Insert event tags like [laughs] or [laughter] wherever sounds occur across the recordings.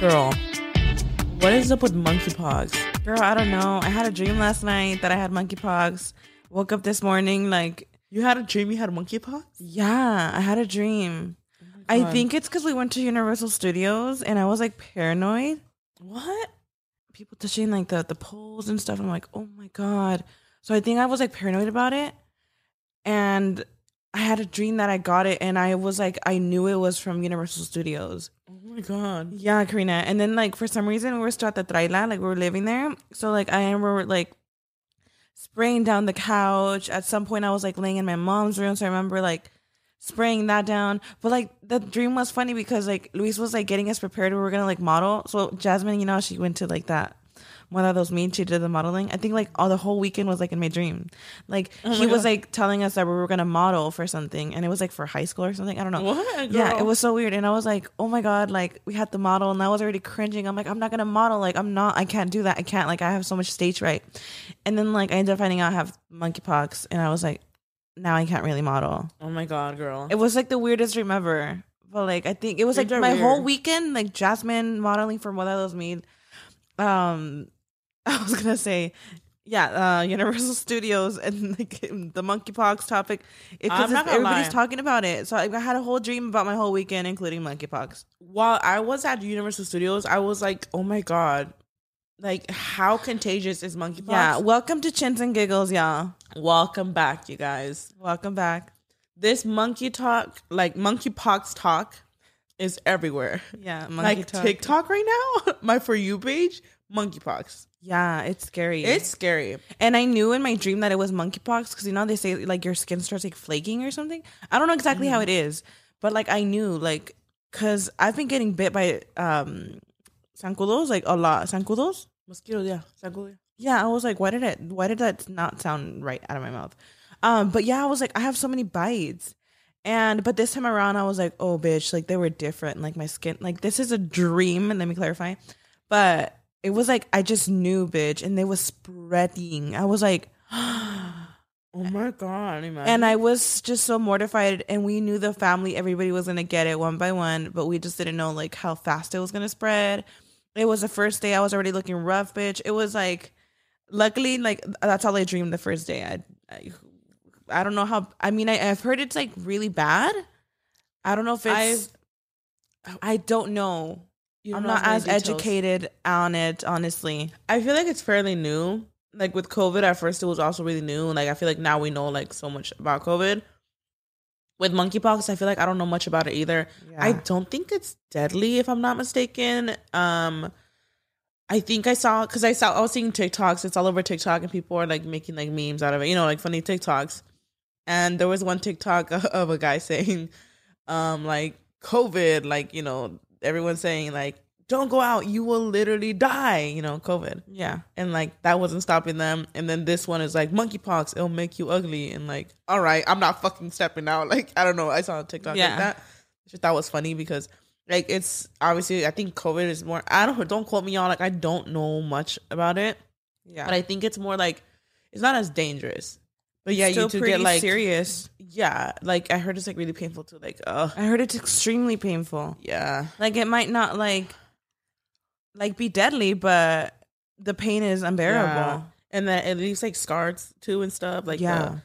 Girl, what is up with monkeypox? Girl, I don't know. I had a dream last night that I had monkeypox. Woke up this morning like, You had a dream you had monkeypox? yeah, I had a dream. Oh I think it's because we went to Universal Studios and I was like paranoid. What? People touching like the the poles and stuff. I'm like, oh my god. So I think I was like paranoid about it, and I had a dream that I got it, and I was like, I knew it was from Universal Studios. Oh my god. Yeah, Karina. And then like for some reason we were still at the Traila, like we were living there. So like I remember like spraying down the couch. At some point I was like laying in my mom's room. So I remember like spraying that down. But like the dream was funny because like Luis was like getting us prepared. We were gonna like model. So Jasmine, you know, she went to like that one of those meets she did the modeling. I think like all the whole weekend was like in my dream. Like Oh my he was like telling us that we were gonna model for something and it was like for high school or something. I don't know. What? Yeah, it was so weird. And I was like, oh my God, like we had the model and I was already cringing. I'm like, I'm not gonna model. Like, I'm not, I can't do that. I can't, like, I have so much stage fright. And then like I ended up finding out I have monkeypox and I was like, now I can't really model. Oh my god, girl. It was like the weirdest dream ever. But like I think it was like Dreams my whole weekend, like Jasmine modeling for what I was made. Um [laughs] I was gonna say yeah, uh, Universal [laughs] Studios and like the monkeypox topic. Because everybody's lie. talking about it, so I, I had a whole dream about my whole weekend, including monkeypox. While I was at Universal Studios, I was like, oh my god. Like, how contagious is monkeypox? Yeah, welcome to Chins and Giggles, y'all. Welcome back, you guys. Welcome back. This monkey talk, like monkeypox talk, is everywhere. Yeah, monkey like talk. TikTok right now, [laughs] my For You page, monkeypox. Yeah, it's scary. It's scary. And I knew in my dream that it was monkeypox because you know they say like your skin starts like flaking or something. I don't know exactly how it is, but like I knew like because I've been getting bit by um zancudos like a lot. Zancudos? Mosquito, yeah. Zancudo. Yeah, I was like, why did it? Why did that not sound right out of my mouth? Um, but yeah, I was like, I have so many bites. And but this time around, I was like, oh, bitch, like they were different. Like my skin, like this is a dream. And let me clarify, but it was like I just knew, bitch, and they was spreading. I was like, [gasps] Oh my god, imagine. and I was just so mortified. And we knew the family, everybody was gonna get it one by one, but we just didn't know like how fast it was gonna spread. It was the first day I was already looking rough, bitch. It was like, luckily, like that's all I dreamed the first day. I, I, I don't know how. I mean, I, I've heard it's like really bad. I don't know if it's. I don't know. You I'm not as details. educated on it, honestly. I feel like it's fairly new. Like with COVID, at first it was also really new. Like I feel like now we know like so much about COVID. With monkeypox, I feel like I don't know much about it either. I don't think it's deadly, if I'm not mistaken. Um, I think I saw because I saw I was seeing TikToks. It's all over TikTok, and people are like making like memes out of it. You know, like funny TikToks. And there was one TikTok [laughs] of a guy saying, um, like COVID, like you know, everyone's saying like, don't go out, you will literally die. You know, COVID Yeah. and like that wasn't stopping them. And then this one is like monkeypox, it'll make you ugly. And like, all right, I'm not fucking stepping out. [laughs] Like, I don't know. I saw a TikTok Yeah. like that. I just thought was funny because like it's obviously I think COVID is more. I don't don't quote me on like I don't know much about it, Yeah. but I think it's more like it's not as dangerous. But yeah, Still you pretty get like serious. yeah, like I heard it's like really painful to like uh I heard it's extremely painful. yeah Like it might not like like be deadly, but the pain is unbearable. Yeah. and that it leaves like scars too and stuff like yeah.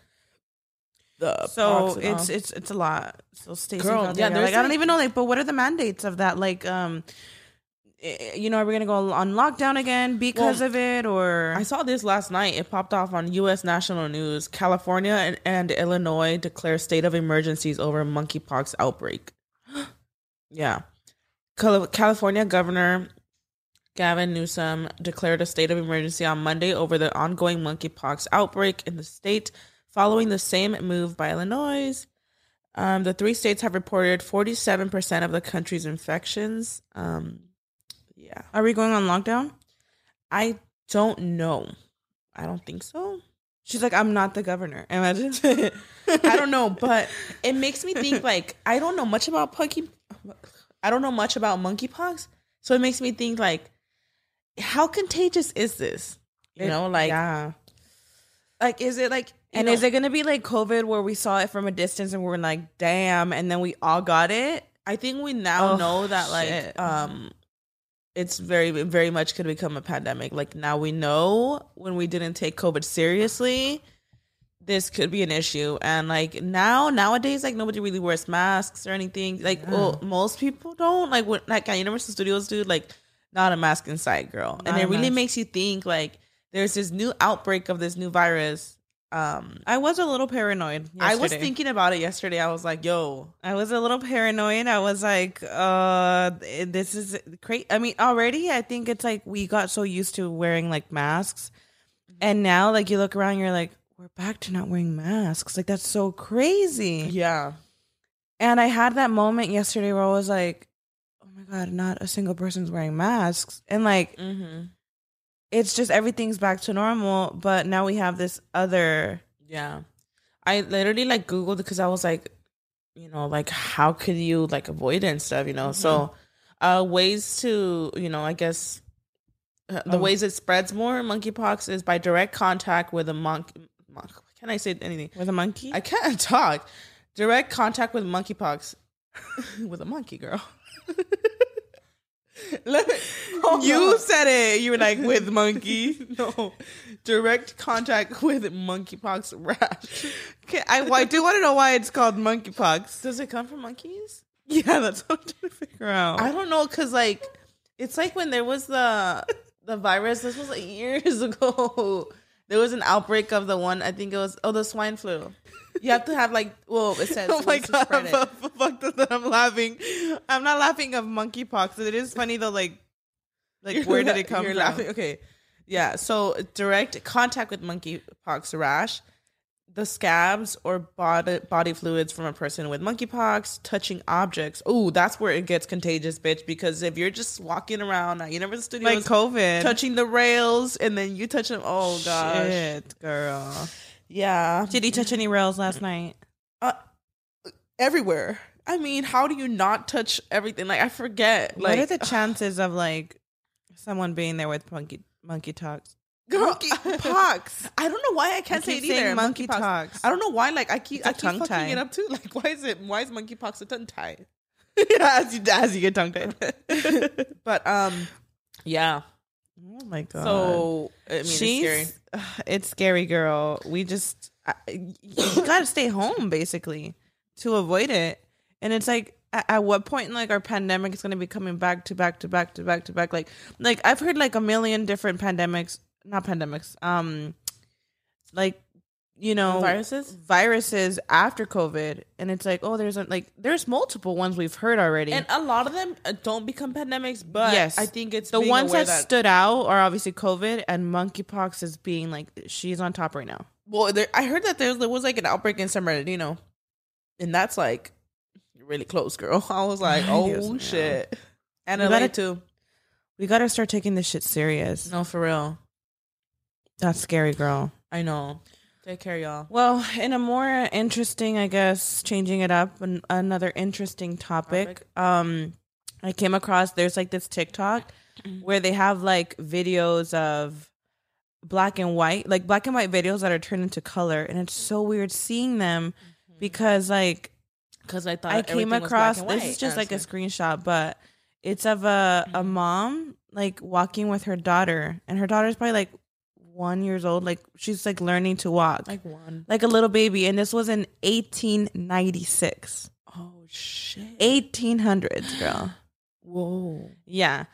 the, the So it's it's it's a lot. So stay Girl, yeah, there's Like I don't even know like, but what are the mandates of that? Like um, you know, are we gonna go on lockdown again because Well, of it, or I saw this last night. It popped off on U.S. national news. California and, and Illinois declare state of emergencies over monkeypox outbreak. [gasps] yeah, Cal- California Governor Gavin Newsom declared a state of emergency on Monday over the ongoing monkeypox outbreak in the state, following the same move by Illinois. Um, the three states have reported forty-seven percent of the country's infections. Um, yeah. are we going on lockdown? I don't know. I don't think so. She's like, I'm not the governor. [laughs] Imagine. I don't know, but it makes me think [laughs] like I don't know much about monkey. I don't know much about monkeypox, so it makes me think like, how contagious is this? You know, like, yeah. like is it like, And know- is it gonna be like COVID where we saw it from a distance and we're like, damn, and then we all got it? I think we now Oh, know that like, shit. um, it's very very much could become a pandemic. Like now we know when we didn't take COVID seriously, this could be an issue. And like now nowadays, like nobody really wears masks or anything. Like well, most people don't. Like when like at Universal Studios, dude, like not a mask inside, girl. Not and it really mask. makes you think like there's this new outbreak of this new virus. Um I was a little paranoid. I was thinking about it yesterday. I was like, yo, I was a little paranoid. I was like, uh, this is crazy. I mean, already, I think it's like we got so used to wearing like masks. And now, like, you look around, you're like, we're back to not wearing masks. Like, that's so crazy. yeah. And I had that moment yesterday where I was like, oh my God, not a single person's wearing masks. And like, Mm-hmm. It's just everything's back to normal. But now we have this other. Yeah. I literally like Googled because I was like, you know, like how could you like avoid it and stuff, you know? So, uh, ways to, you know, I guess uh, the Oh. ways it spreads more monkeypox is by direct contact with a monk. monk can I say anything? With a monkey? I can't [laughs] talk. Direct contact with monkeypox [laughs] with a monkey girl. [laughs] [laughs] Let me- you on. said it. You were like, with monkey. [laughs] no direct contact with monkeypox rash. Okay, I, I do want to know why it's called monkeypox. Does it come from monkeys? Yeah, that's what I'm trying to figure out. I don't know, cause like it's like when there was the the virus. This was like years [laughs] ago. There was an outbreak of the one. I think it was oh the swine flu. You have to have like well it says [laughs] oh my god, fuck, fuck that I'm laughing. I'm not laughing of monkeypox. It is funny though, like, like You're where did it [laughs] come you're from? laughing. Okay, yeah. So direct contact with monkeypox rash, the scabs or body body fluids from a person with monkeypox, touching objects. Oh, that's where it gets contagious, bitch. Because if you're just walking around at Universal Studios, Like COVID. touching the rails, and then you touch them, oh gosh, Shit, girl. yeah, Did you touch any rails last night? uh, everywhere. I mean, how do you not touch everything? Like I forget. Like what are the [sighs] chances of like someone being there with monkey monkey talks? Girl, Monkeypox. [laughs] I don't know why I can't say it either. monkey Monkeypox. talks. I don't know why. Like I keep, It's I keep tongue fucking tie. it up too. Like why is it? Why is monkeypox a tongue tie? [laughs] [laughs] as you as you get tongue tied. But um, yeah. oh my god. So I mean, She's it's scary. [sighs] it's scary, girl. We just I, you [coughs] gotta stay home basically to avoid it. And it's like, at, at what point in like our pandemic is gonna be coming back to back to back to back to back? Like, like I've heard like a million different pandemics, not pandemics, um, like you know Viruses? viruses after COVID, and it's like, oh, there's a, like there's multiple ones we've heard already. And a lot of them uh, don't become pandemics, but Yes. I think it's the ones aware that, stood out are obviously COVID and monkeypox is being like she's on top right now. Well, there, I heard that there, was like an outbreak in San Bernardino, and that's like really close, girl. [laughs] I was like, [laughs] oh shit, and We gotta- too. We gotta start taking this shit serious. No, for real. That's scary, girl. I know. Take care, y'all. Well, in a more interesting, I guess, changing it up, an, another interesting topic. Um, I came across there's like this TikTok where they have like videos of black and white, like black and white videos that are turned into color, and it's so weird seeing them because like Because I thought I came across this is just like a screenshot, but it's of a a Mhm. mom like walking with her daughter, and her daughter's probably like one years old, like she's like learning to walk, like, one, like a little baby, and this was in 1896, Oh shit! 1800s, girl. [gasps] Whoa. Yeah,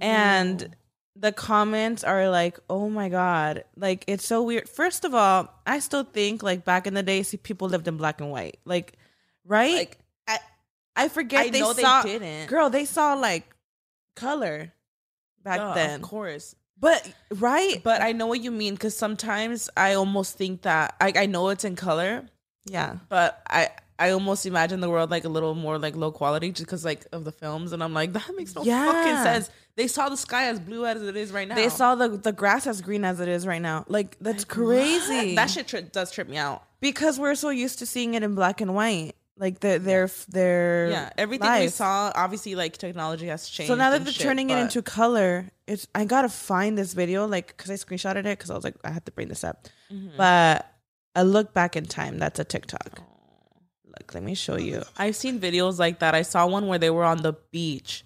and the comments are like, "Oh my god!" Like it's so weird. First of all, I still think like back in the day, see people lived in black and white, like right. like I, I forget I they saw they didn't. girl they saw like color back Duh, then of course. But right But I know what you mean because sometimes I almost think that I I know it's in color, yeah but I I almost imagine the world like a little more like low quality just because like of the films, and I'm like that makes no Yeah. fucking sense. They saw the sky as blue as it is right now. they saw the the grass as green as it is right now like that's crazy What? That shit tri- does trip me out. because we're so used to seeing it in black and white like their their their Yeah, everything we saw, obviously, like technology has changed. so now that they're shit, turning it into color it's i gotta find this video like because i screenshotted it because i was like i had to bring this up Mhm. but a look back in time that's a tiktok look let me show you I've seen videos like that. I saw one where they were on the beach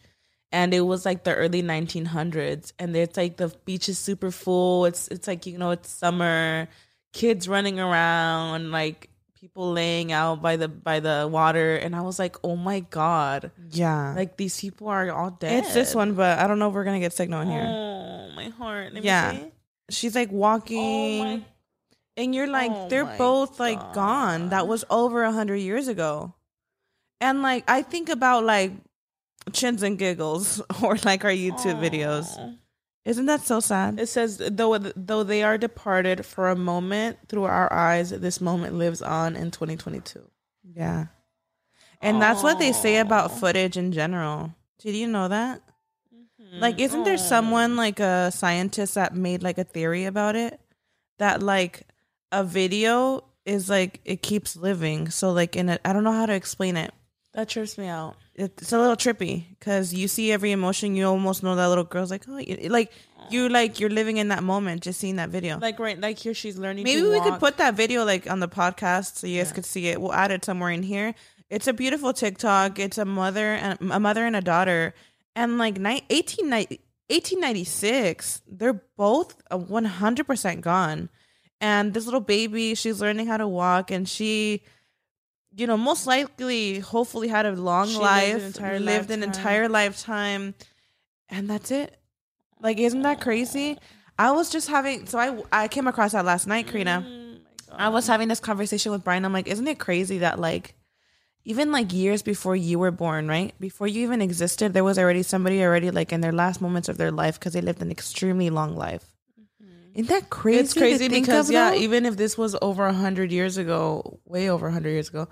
and it was like the early 1900s and it's like the beach is super full it's it's like you know it's summer kids running around like people laying out by the by the water and i was like oh my god Yeah. like these people are all dead it's this one, but I don't know if we're gonna get signal in here. oh my heart Let Yeah. She's like oh walking, my and you're like, Oh they're both like gone. That was over a hundred years ago. And like, I think about like chins and giggles [laughs] or like our YouTube videos. Isn't that so sad? It says though though they are departed for a moment through our eyes, this moment lives on in 2022. Yeah. And that's what they say about footage in general. Did you know that? Mm-hmm. Like, isn't there someone like a scientist that made like a theory about it? That like a video is like it keeps living. So like in it, I don't know how to explain it. that trips me out? It's a little trippy because you see every emotion. You almost know that little girl's like, oh, you- like you like you're living in that moment, just seeing that video. Like right, like here she's learning. Maybe we could put that video like on the podcast so you guys Yeah. could see it. We'll add it somewhere in here. It's a beautiful TikTok. It's a mother and a mother and a daughter, and like ni- 18, 1896, they're both one hundred percent gone. And this little baby, she's learning how to walk, and she, you know, most likely, hopefully, had a long She lived life, an entire lived an entire lifetime, and that's it. Like, isn't that crazy? I was just having so I I came across that last night, Karina. Mm, I was having this conversation with Brian. I'm like, isn't it crazy that like even like years before you were born, right? Before you even existed, there was already somebody already like in their last moments of their life because they lived an extremely long life. Isn't that crazy? It's crazy because yeah, even if this was over a hundred years ago, way over a hundred years ago,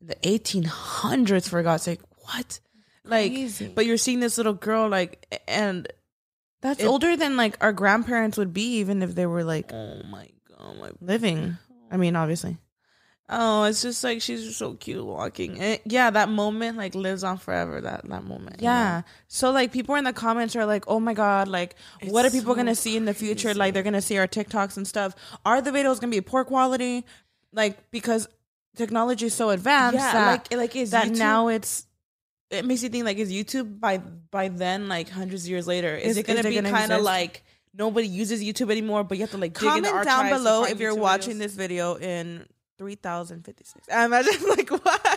the 1800s for God's sake, what? Like, Crazy. but you're seeing this little girl like, and that's it- older than like our grandparents would be, even if they were like oh my god, my living. Oh I mean, obviously. Oh, it's just like she's just so cute walking. And yeah, that moment like lives on forever. That that moment. you Yeah. know? So like people in the comments are like, "Oh my god, like what are people so going to see in the future? crazy. Like they're going to see our TikToks and stuff. Are the videos going to be poor quality? Like because technology is so advanced Yeah, that like like is that YouTube- now it's it makes you think like is YouTube by by then like hundreds of years later is, Is- it gonna is be kind of like nobody uses YouTube anymore, but you have to like dig in the comment down below if you're watching videos? this video in 3056. I imagine [laughs] like why?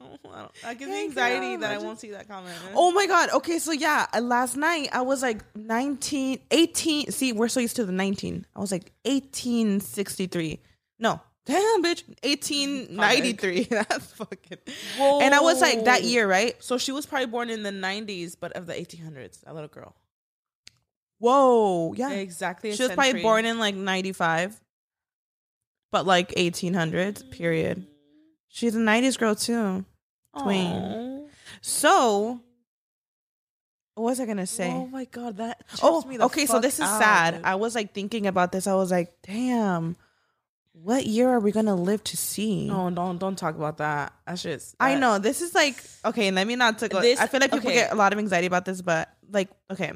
Oh, I gives me anxiety that I won't see that comment. Oh my god. Okay, so yeah, uh, last night I was like 19 18 see, we're so used to the 19. I was like 1863. No. Damn, bitch. 1893. [laughs] That's fucking. Whoa. And I was like that year, right? So she was probably born in the 90s, but of the 1800s. That little girl. Whoa. Yeah. Exactly. She was probably born in like 95. But like 1800s, period. She's a 90s girl too. Tween. Aw. So, what was I to say? Oh my god, that. Oh, okay. So this is out, sad. I was like thinking about this. I was like, damn, what year are we gonna live to see? No, don't don't talk about that. That's just. I know this is like okay. Let me not to go. This- I feel like people okay. get a lot of anxiety about this, but like okay,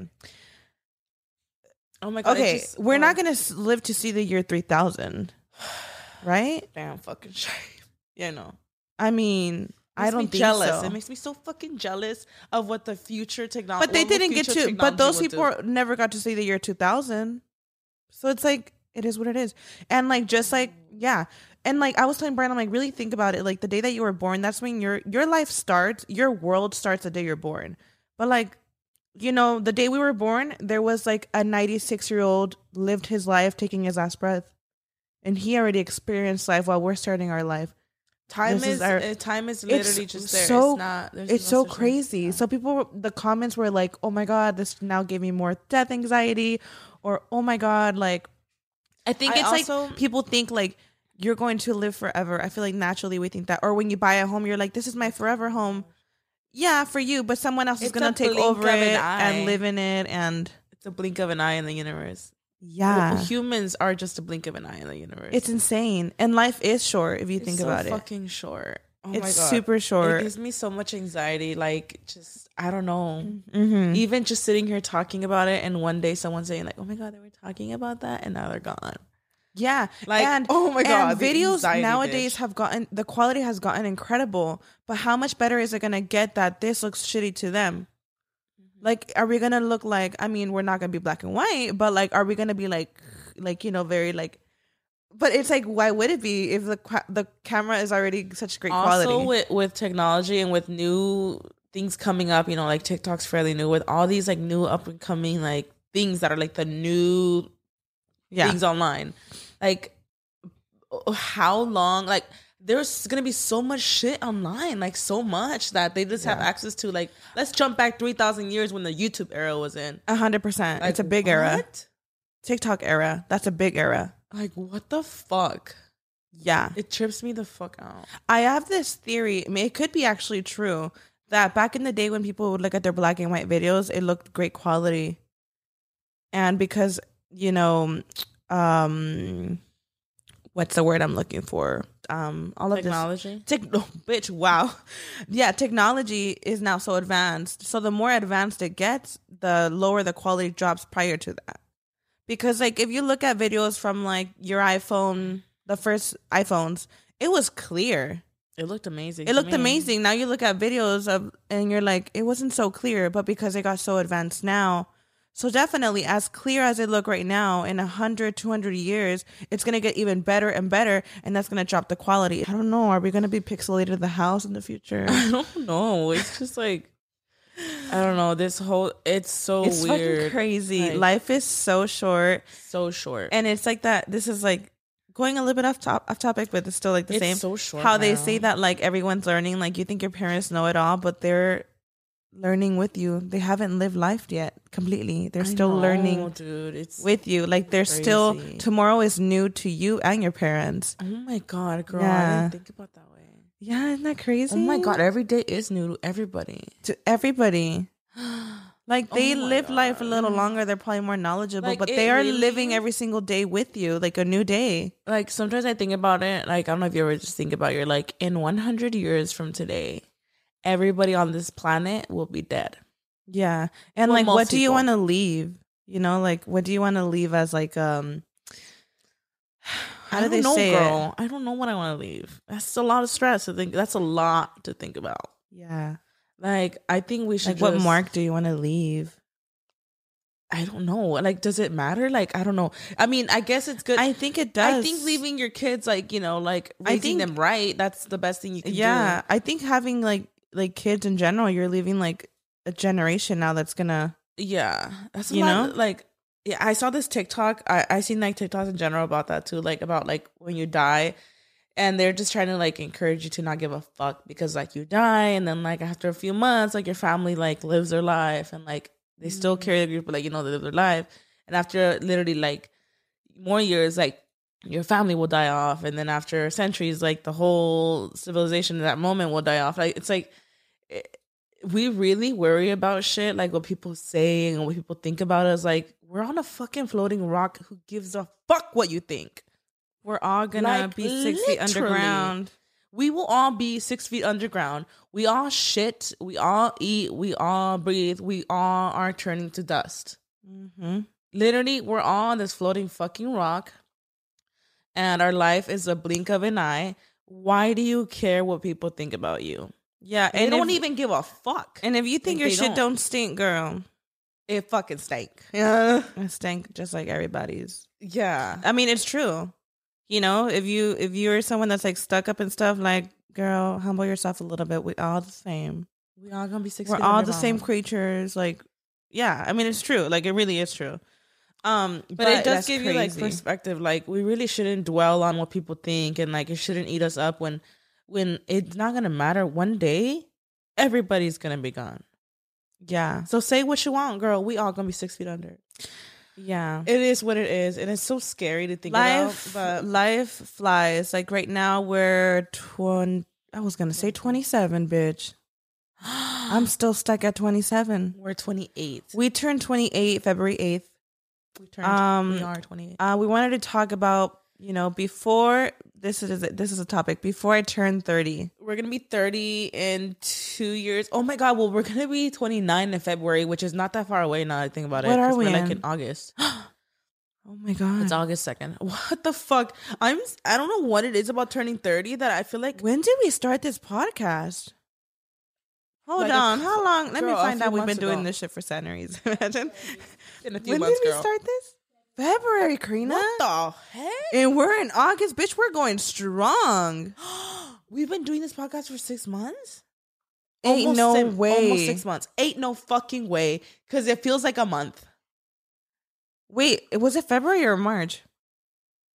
Oh my god. okay, just- we're oh, not gonna live to see the year three thousand, right? Damn fucking shame. [laughs] Yeah, no. I mean, I don't think jealous. so. It makes me so fucking jealous of what the future technology. but they didn't get to. But those people never got to see the year two thousand. So it's like it is what it is, and like just like mm. yeah, and like I was telling Brian, I'm like really think about it. Like the day that you were born, that's when your your life starts. Your world starts the day you're born. But like, you know, the day we were born, there was like a 96 year old lived his life taking his last breath, and he already experienced life while we're starting our life. time this is, is our- uh, time is literally just there. so- it's not. it's no so thing. crazy. So people, the comments were like, "Oh my god, this now gave me more death anxiety," or "Oh my god, like." I think I it's also- like people think like you're going to live forever. I feel like naturally we think that, or when you buy a home, you're like, "This is my forever home." Yeah, for you, but someone else is gonna take over it eye. and live in it, and It's a blink of an eye in the universe. Yeah, humans are just a blink of an eye in the universe. it's insane. And life is short if you It's think so about it. It's fucking short. Oh It's my god, super short. It gives me so much anxiety. Like, just I don't know. hmm Even just sitting here talking about it, and one day someone saying like, "Oh my god, they were talking about that," and now they're gone. Yeah, Like, and oh my God, and videos nowadays bitch. have gotten the quality has gotten incredible. But how much better is it gonna get that this looks shitty to them? Like, are we gonna look like? I mean, we're not gonna be black and white, but like, are we gonna be like, like you know, very like? But it's like, why would it be if the the camera is already such great also quality? with with technology and with new things coming up you know like tiktok's fairly new with all these like new up and coming like things that are like the new yeah, things online like oh, how long like there's gonna be so much shit online like so much that they just have access to like let's jump back 3000 years when the youtube era was in a hundred percent. It's a big era. TikTok era. That's a big era. like what the fuck Yeah. it trips me the fuck out I have this theory. I mean, it could be actually true that back in the day when people would look at their black and white videos, it looked great quality. And because, you know, um what's the word I'm looking for? Um all of technology this Tech, [laughs] oh, bitch, wow. Yeah, technology is now so advanced. So the more advanced it gets, the lower the quality drops prior to that. Because like if you look at videos from like your iPhone, the first iPhones, it was clear. it looked amazing It looked me. amazing. Now you look at videos of and you're like, it wasn't so clear, but because it got so advanced now. So definitely as clear as it look right now in 100 200 years, it's going to get even better and better and that's going to drop the quality. I don't know, are we going to be pixelated the house in the future? [laughs] I don't know. It's just like I don't know. This whole it's so it's weird. crazy. Like- Life is so short So short. and it's like that this is like going a little bit off top off topic but it's still like the it's same. so short. how they say that like everyone's learning like you think your parents know it all but they're learning with you they haven't lived life yet completely they're I still know, learning dude. It's with you like they're still tomorrow is new to you and your parents oh my god, girl. I Yeah. didn't think about that way. yeah isn't that crazy Oh my god, every day is new to everybody. to everybody [gasps] like Oh they my live life a little longer they're probably more knowledgeable Like, but they are really- living every single day with you like a new day like sometimes I think about it. Like I don't know if you ever just think about. You're like in 100 years from today, everybody on this planet will be dead. Yeah. And Well, like what do you want to leave? You know, like what do you want to leave as like um how I do don't they know, say girl. I don't know what I want to leave. That's a lot of stress to think. That's a lot to think about. Yeah. Like I think we should. Like what mark do you want to leave? I don't know. Like, does it matter? Like, I don't know. I mean, I guess it's good. I think it does. I think leaving your kids, like, you know, like I raising think- them right. That's the best thing you can do. Yeah, I think having like like kids in general, you're leaving like a generation now that's gonna. Yeah, that's You lot, know? Like, yeah, I saw this TikTok. I I seen like TikToks in general about that too. Like about like when you die, and they're just trying to like encourage you to not give a fuck because like you die, and then like after a few months, like your family like lives their life, and like they still Mhm. carry the group, but like you know they live their life, and after literally like more years, like your family will die off, and then after centuries, like the whole civilization in that moment will die off. Like it's like we really worry about shit, like what people say and what people think about us. Like we're on a fucking floating rock. Who gives a fuck what you think? we're all gonna Like, be six feet underground. We will all be six feet underground. We all shit. We all eat. We all breathe. We all are turning to dust. Mm-hmm. Literally, we're all on this floating fucking rock, and our life is a blink of an eye. Why do you care what people think about you? Yeah, They and don't even give a fuck. And if you think, your shit don't. don't. stink, girl, it fucking stank. Yeah, [laughs] it stink just like everybody's. yeah. I mean, it's true. You know, if you if you're someone that's like stuck up and stuff, like girl, humble yourself a little bit. We all the same. We all gonna be 6 We're all the underground. same creatures. Like, yeah. I mean, it's true. Like, it really is true. Um, But, it does give you like perspective. Like we really shouldn't dwell on what people think, and like it shouldn't eat us up when when it's not gonna matter. One day, everybody's gonna be gone. yeah, So say what you want, girl. We all gonna be six feet under. yeah. It is what it is, and it's so scary to think life, about. But life flies. Like right now, we're twenty. I was gonna say twenty-seven, bitch. [gasps] I'm still stuck at twenty-seven. we're twenty eight. We turned twenty-eight February eighth. We turned. Um, we are twenty eight. Uh, we wanted to talk about you know before this is this is a topic before I turn thirty. we're gonna be thirty in two years. Oh my god! Well, we're gonna be twenty nine in February, which is not that far away now. that I think about it. What are we We're like in? in August. [gasps] Oh my god! It's August second. What the fuck? I'm. I don't know what it is about turning thirty that I feel like. When did we start this podcast? Hold Like on. cou- How long? Let me girl, a find out. We've been months doing ago. this shit for centuries. [laughs] Imagine. In a few when months, did we girl. start this? February, Karina. What the heck? And we're in August, bitch. We're going strong. [gasps] We've been doing this podcast for six months. Ain't Almost no way. Almost six months. Ain't no fucking way. Because it feels like a month. Wait, was it February or March?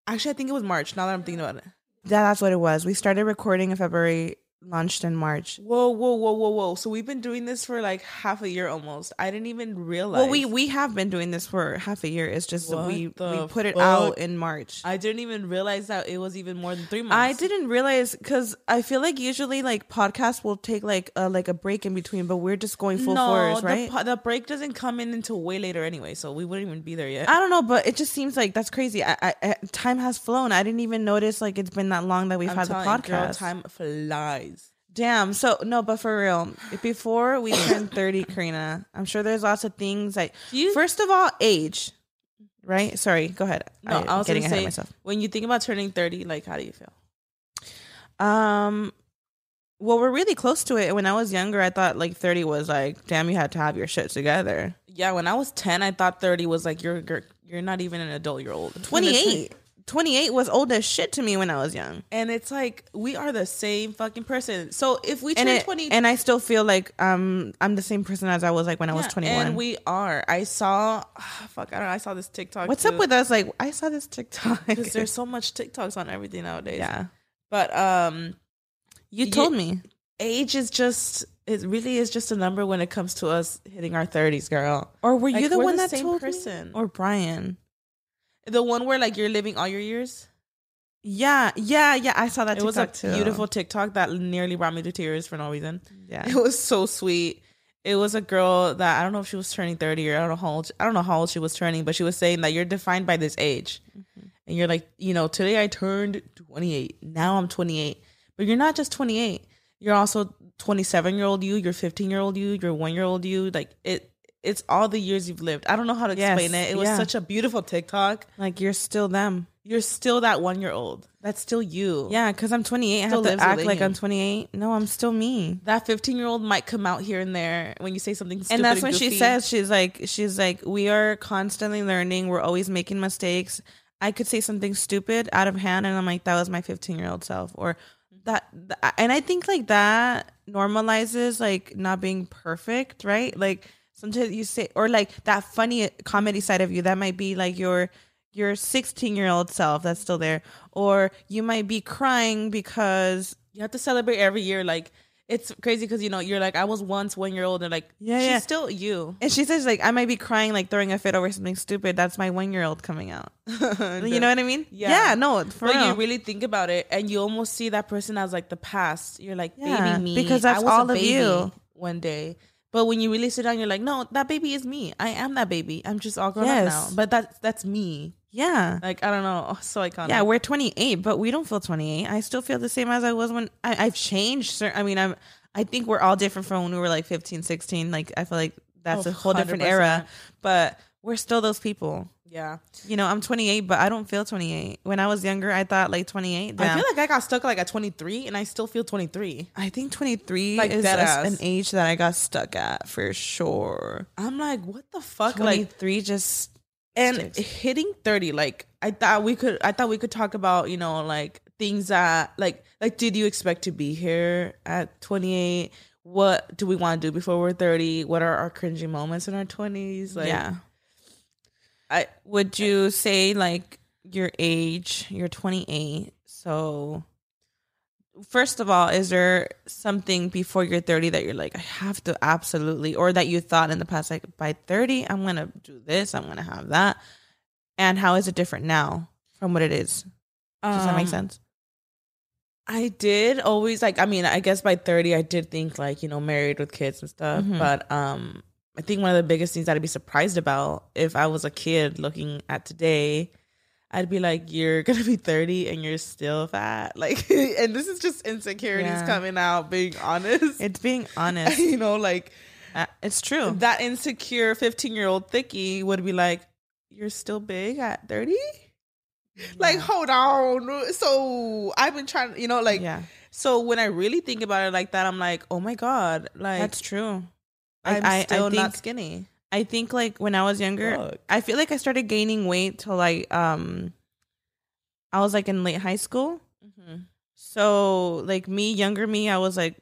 Actually, I think it was March. Now that I'm thinking about it. Yeah, that's what it was. We started recording in February, launched in March. Whoa, whoa, whoa, whoa, whoa! So we've been doing this for like half a year almost. I didn't even realize. Well, we we have been doing this for half a year. It's just What we we the put it out in March. I didn't even realize that it was even more than three months. I didn't realize because I feel like usually like podcasts will take like a like a break in between, but we're just going full no, force, the right? po- The, break doesn't come in until way later anyway, so we wouldn't even be there yet. I don't know, but it just seems like that's crazy. I, I, I time has flown. I didn't even notice like it's been that long that we've I'm had the you, girl, podcast. time flies. Damn. So no, but for real, before we turn [coughs] thirty, Karina, I'm sure there's lots of things like. You- First of all, age. Right. Sorry. Go ahead. No, I, I'm was getting ahead say of myself. when you think about turning thirty, like how do you feel? Um. Well, we're really close to it. When I was younger, I thought like 30 was like, damn, you had to have your shit together. Yeah, when I was ten, I thought thirty was like you're you're, you're not even an adult. You're old. 28. 28 was old as shit to me when I was young. and it's like we are the same fucking person. So if we And turn it, twenty, and I still feel like um I'm the same person as I was like when I was 21. and we are. I saw, [sighs] fuck, I don't know. I saw this TikTok. What's up with us? Like I saw this TikTok. Because there's [laughs] so much TikToks on everything nowadays. yeah. but um, You You- told me. age is just it really is just a number when it comes to us hitting our thirties, girl. Or were you the one the that told person. me? Or Brian? The one where like you're living all your years. Yeah, yeah, yeah. I saw that it was a too. beautiful TikTok that nearly brought me to tears for no reason. Yeah. It was so sweet. It was a girl that I don't know if she was turning 30 or I don't know how old I don't know how old she was turning, but she was saying that you're defined by this age. Mm-hmm. And you're like, you know, today I turned 28. Now I'm 28. But you're not just 28. You're also 27 year old you, you're 15 year old you, you're 1 year old you. Like it it's all the years you've lived. I don't know how to Yes, explain it. It was yeah. such a beautiful TikTok. Like you're still them. You're still that 1 year old. That's still you. Yeah, because I'm 28. I have to act like you. I'm 28. No, I'm still me. That 15 year old might come out here and there when you say something stupid and that's when she says she's like she's like we are constantly learning we're always making mistakes i could say something stupid out of hand and i'm like that was my 15 year old self or that th- and i think like that normalizes like not being perfect right like sometimes you say or like that funny comedy side of you that might be like your your 16 year old self that's still there or you might be crying because You have to celebrate every year. Like it's crazy because you know you're like I was once one year old and like Yeah, she's yeah. still you. and she says like i might be crying like throwing a fit over something stupid that's my one year old coming out [laughs] you know what I mean? Yeah. Yeah, no, for you really think about it, and you almost see that person as like the past. You're like Yeah, baby me because that's I was all a of you. One day, but when you really sit down, you're like, no, that baby is me. I am that baby. I'm just all grown Yes. up now. But that's that's me. yeah. Like I don't know. Oh, [laughs] so iconic. Yeah, we're 28, but we don't feel 28. I still feel the same as I was when I, I've changed. I mean, I'm. I think we're all different from when we were like 15, 16. Like I feel like that's Oh, a whole different 100%. era, but we're still those people. Yeah. You know, I'm 28, but I don't feel 28. When I was younger, I thought like 28. Damn. I feel like I got stuck like at 23, and I still feel 23. I think 23 Like is a- an age that I got stuck at for sure. I'm like, what the fuck? Like 23 just and sticks. hitting 30 like i thought we could i thought we could talk about you know like things that like like did you expect to be here at 28 what do we want to do before we're 30 what are our cringy moments in our 20s like yeah. I Would you say like your age, you're 28. So first of all, is there something before you're 30 that you're like I have to absolutely or that you thought in the past like by 30 I'm going to do this, I'm going to have that. And how is it different now from what it is? Does that make um, sense? i did always like i mean i guess by 30 i did think like you know married with kids and stuff Mhm. but um i think one of the biggest things i'd be surprised about if i was a kid looking at today I'd be like, you're gonna be 30 and you're still fat. [laughs] Like, and this is just insecurities Yeah. coming out, being honest. It's being [laughs] honest. you know, like Uh, it's true. that insecure 15 year old thickie would be like, you're still big at 30? Like, hold on. So I've been trying, you know, like, yeah. So when I really think about it like that, I'm like, oh my god, like That's true. I'm I- I still not think- skinny. I think like when I was younger, Fuck. I feel like I started gaining weight till like um I was like in late high school. Mm-hmm. So like me, younger me, I was like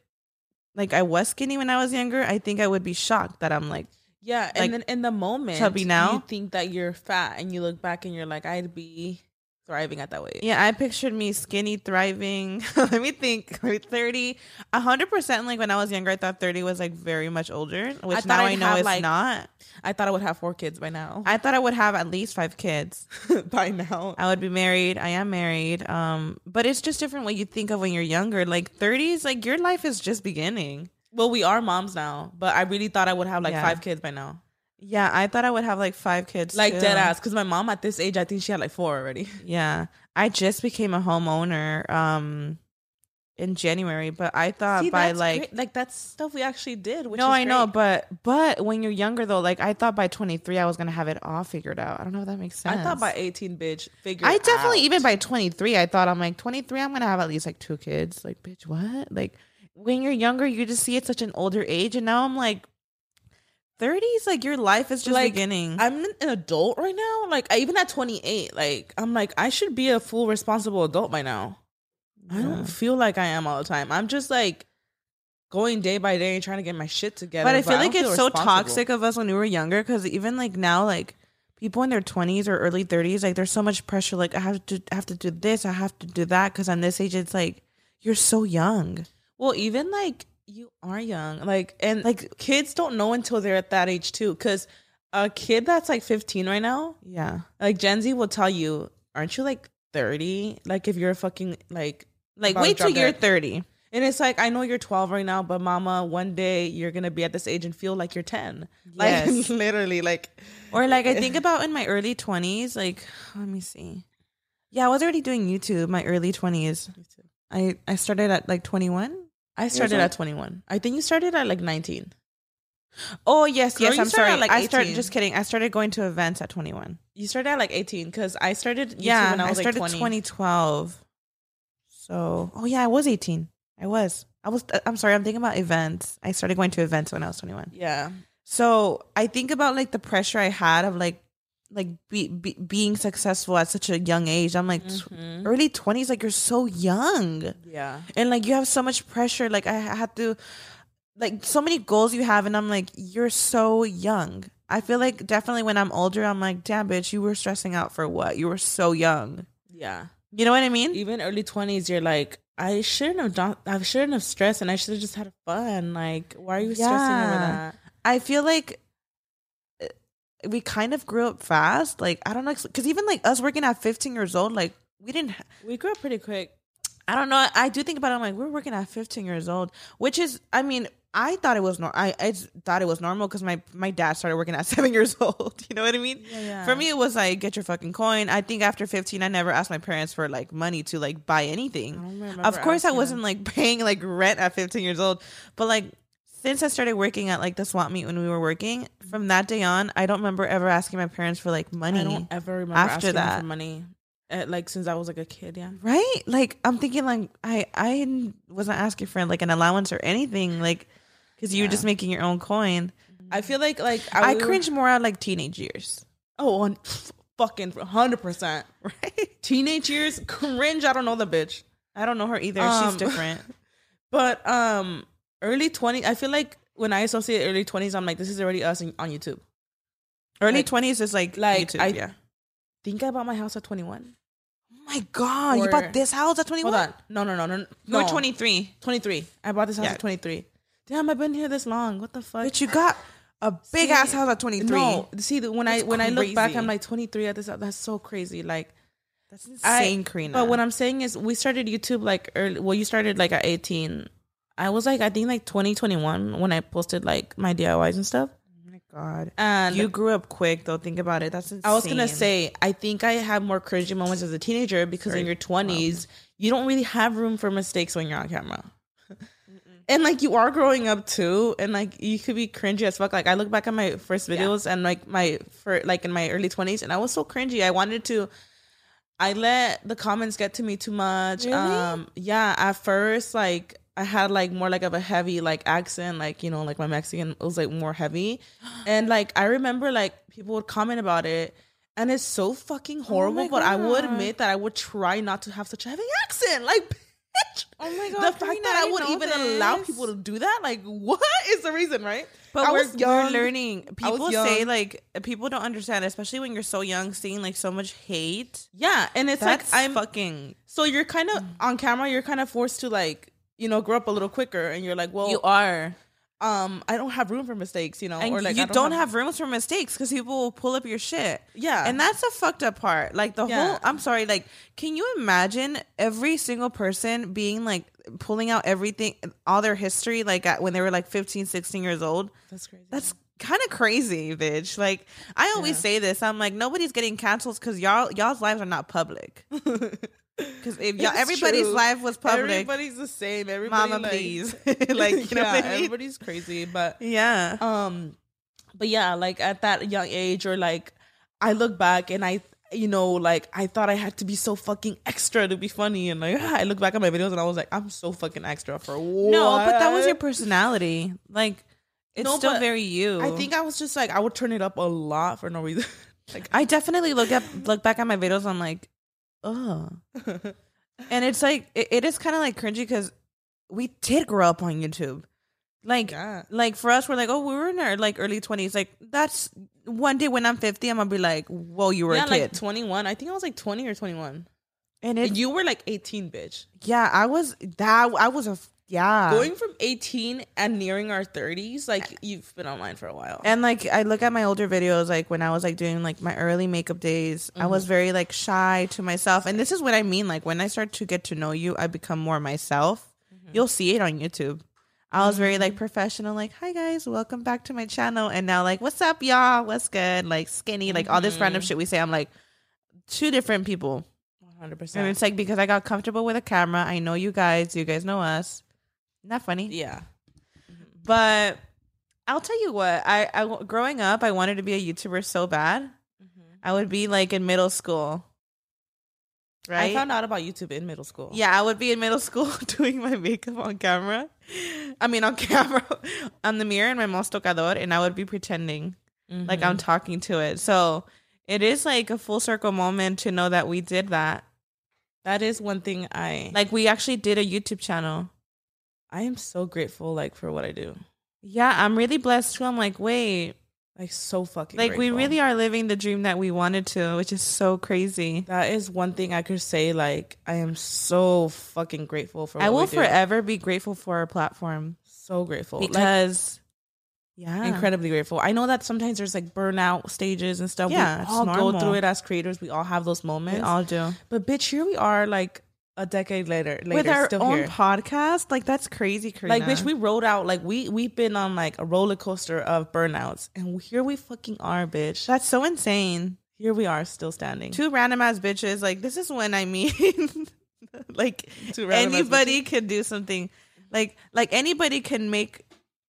like I was skinny when I was younger. I think I would be shocked that I'm like Yeah, Like, and then in the moment, chubby now? you think that you're fat, and you look back and you're like, I'd be thriving at that weight. Yeah, I pictured me skinny, thriving. [laughs] Let me think. [laughs] Like 30, 100% like when I was younger, I thought 30 was like very much older, which thought now I'd I know have, it's like- not. I thought I would have four kids by now. I thought I would have at least five kids. [laughs] by now, I would be married. I am married. Um, but it's just different what you think of when you're younger. Like 30s, like your life is just beginning. well, we are moms now, but I really thought I would have like Yeah. five kids by now, Yeah, I thought I would have like five kids. like too. dead ass. Because my mom at this age, I think she had like four already. [laughs] Yeah, I just became a homeowner um in January, but I thought See, by like great. like that's stuff we actually did. Which no, I know, but but when you're younger though, like I thought by 23 I was gonna have it all figured out. I don't know if that makes sense. I thought by 18, bitch, figure. I definitely out. even by 23 I thought I'm like 23 I'm gonna have at least like two kids. Like bitch, what? Like when you're younger, you just see it such an older age, and now I'm like 30s. Like your life is just Like, beginning. I'm an adult right now. Like I, even at 28, like I'm like I should be a full responsible adult by now. I don't feel like I am all the time. I'm just like going day by day and trying to get my shit together. But I feel like don't it's so toxic of us when we were younger because even like now, like people in their 20s or early 30s, like there's so much pressure. Like I have to I have to do this, I have to do that because on this age, it's like you're so young. Well, even like you are young, like and like kids don't know until they're at that age too. Because a kid that's like 15 right now, Yeah, like Gen Z will tell you, aren't you like 30? Like if you're a fucking like like wait till you're 30. And it's like I know you're 12 right now, but mama, one day you're gonna be at this age and feel like you're 10. Like Yes. [laughs] literally, like Or like I eh. think about in my early 20s, like let me see. Yeah, I was already doing YouTube my early 20s. I I started at like 21. I started at 21. I think you started at like 19. Oh yes, Girl, yes. I'm sorry. like, I started just kidding. I started going to events at 21. You started at like 18 because I started YouTube yeah, when I I, was started like 20. 2012. So, oh yeah, I was 18. I was. I was. uh, I'm sorry. I'm thinking about events. I started going to events when I was 21. Yeah. So I think about like the pressure I had of like, like be, be, being successful at such a young age. I'm like t- Mhm. early 20s. Like you're so young, Yeah. and like you have so much pressure. Like I had to, like so many goals you have, and I'm like you're so young. I feel like definitely when I'm older, I'm like, damn, bitch, you were stressing out for what? You were so young. Yeah. You know what I mean? Even early 20s, you're like, I shouldn't have done, I shouldn't have stressed and I should have just had fun. Like, why are you stressing over that? I feel like we kind of grew up fast. Like I don't know, because even like us working at 15 years old, like we didn't. ha- We grew up pretty quick. I don't know. I do think about it. I'm like, we're working at 15 years old, which is, I mean, I thought it was normal. I, I thought it was normal because my my dad started working at [laughs] seven years old. [laughs] You know what I mean? Yeah, yeah. For me, it was like get your fucking coin. I think after 15, I never asked my parents for like money to like buy anything. Of course, I wasn't like [laughs] paying like rent at 15 years old, but like since I started working at like the swap meet when we were working, from that day on, I don't remember ever asking my parents for like money. I don't ever remember after asking that. for money. Uh, like since I was like a kid, yeah. Right? Like I'm thinking like I I wasn't asking for like an allowance or anything like because you were just making your own coin. I feel like like I, I, cringe more at like teenage years. Oh, on [laughs] fucking hundred percent. Right? [laughs] Teenage years, cringe. I don't know the bitch. I don't know her either. Um, She's [laughs] different. But um, early twenty. I feel like when I associate early twenties, I'm like, this is already us on YouTube. Early like- 20s is like like, YouTube, I- yeah. Think I bought my house at 21. Oh my god, you bought this house at 21? Hold on, no, no, no, no. You were no. 23. 23. I bought this house Yeah. at 23. Damn, I've been here this long. What the fuck? But you got a big [laughs] See, ass house at 23. No, see, the- when I That's when I look back. I'm like 23 at this. That's so crazy. Like, That's I- insane, Karina. but what I'm saying is, we started YouTube like early. Well, you started like at 18. I was like, I think like 2021 when I posted like my DIYs and stuff. oh my god. And You grew up quick though. Think about it. That's insane. I was gonna say, I think I have more cringy moments as a teenager because in your twenties, you don't really have room for mistakes when you're on camera. and like you are growing up too, and like you could be cringy as fuck. Like I look back at my first videos and like my for like in my early twenties, and I was so cringy. I wanted to. I let the comments get to me too much. Really? Um yeah, at first like I had like more like of a heavy like accent, like you know, like my Mexican was like more heavy. [gasps] And like I remember like people would comment about it and it's so fucking oh horrible, my but I would admit that I would try not to have such a heavy accent. Like [laughs] bitch. Oh my The fact Karina, that I would even allow people to do that, like [laughs] what is the reason, right? But I we're, was young. we're learning. People say like people don't understand, especially when you're so young, seeing like so much hate. Yeah, and it's That's like I'm fucking. So you're kind of mm. on camera. You're kind of forced to like you know grow up a little quicker, and you're like, well, you are, um, I don't have room for mistakes, you know, and or like you I don't, have, rooms for mistakes because people will pull up your shit. yeah, And that's a fucked up part. Like the Yeah. whole I'm sorry, like can you imagine every single person being like pulling out everything all their history like at, when they were like 15, 16 years old? that's crazy. That's kind of crazy, bitch. Like I always Yeah. say this. I'm like nobody's getting canceled cuz y'all y'all's lives are not public. [laughs] Cuz if y'all It's everybody's true. life was public, Everybody's the same. Everybody, mama like, please. [laughs] [laughs] like you know yeah, I mean? everybody's crazy, but Yeah. um, but yeah, like at that young age, or like I look back and I. You know, like I thought I had to be so fucking extra to be funny, and like [sighs] I look back at my videos and I was like, I'm so fucking extra for what? No, but that was your personality. Like it's No, still very you. I think I was just like I would turn it up a lot for no reason. [laughs] like I definitely look at look back at my videos. I'm like, oh, [laughs] and it's like it, it is kind of like cringy because we did grow up on YouTube. Like, Yeah. like for us, we're like, oh, we were in our like early twenties. Like that's one day when I'm 50, I'm gonna be like, whoa, you were yeah, a like kid, 21. I think I was like 20 or 21. And it, you were like 18, bitch. yeah, I was that I was a yeah. Going from 18 and nearing our 30s, like you've been online for a while. And like I look at my older videos, like when I was like doing like my early makeup days, I Mm-hmm. was very like shy to myself. And this is what I mean. Like when I start to get to know you, I become more myself. Mm-hmm. You'll see it on YouTube. I was very like professional, like, hi guys, welcome back to my channel. And now like, what's up, y'all? What's good? Like skinny, like all this random Mm-hmm. shit we say. I'm like two different people. 100%. And it's like because I got comfortable with a camera, I know you guys, you guys know us. Not funny. yeah. But I'll tell you what, I, I growing up, I wanted to be a YouTuber so bad. I would be like in middle school. Right? I found out about YouTube in middle school. yeah, I would be in middle [laughs] school [laughs] doing my makeup on camera. I mean, on [laughs] camera, on the mirror in my mos tocador, and I would be pretending like Mm-hmm. I'm talking to it. So it is like a full circle moment to know that we did that. That is one thing I like. We actually did a YouTube channel. I am so grateful, like, for what I do. Yeah, I'm really blessed too. I'm like, wait, Like, so fucking like we really are living the dream that we wanted to, which is so crazy. That is one thing I could say. Like, I am so fucking grateful for. What I will forever be grateful for our platform So grateful, because, yeah, incredibly grateful. I know that sometimes there's like burnout stages and stuff. Yeah, we all go through it as creators. We all have those moments we all do. but bitch, here we are, like a decade later, later With our own here. podcast, like that's crazy, Karina. Like, bitch, we rode out. Like, we we've been on like a roller coaster of burnouts, and here we fucking are, bitch. that's so insane. Here we are, still standing. Two random ass bitches. Like this is when I mean, [laughs] like Two random ass anybody can do something. Like like anybody can make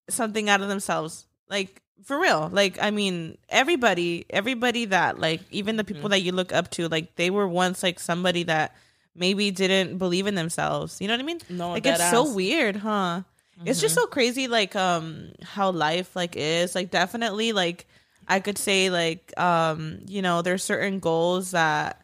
something out of themselves. Like for real. Like I mean, everybody, everybody that like even the Mm-hmm. people that you look up to, like they were once like somebody that maybe didn't believe in themselves. You know what I mean? No, like it's so weird, huh? It's just so crazy, like um how life like is. Like definitely, like I could say, like um you know, there's certain goals that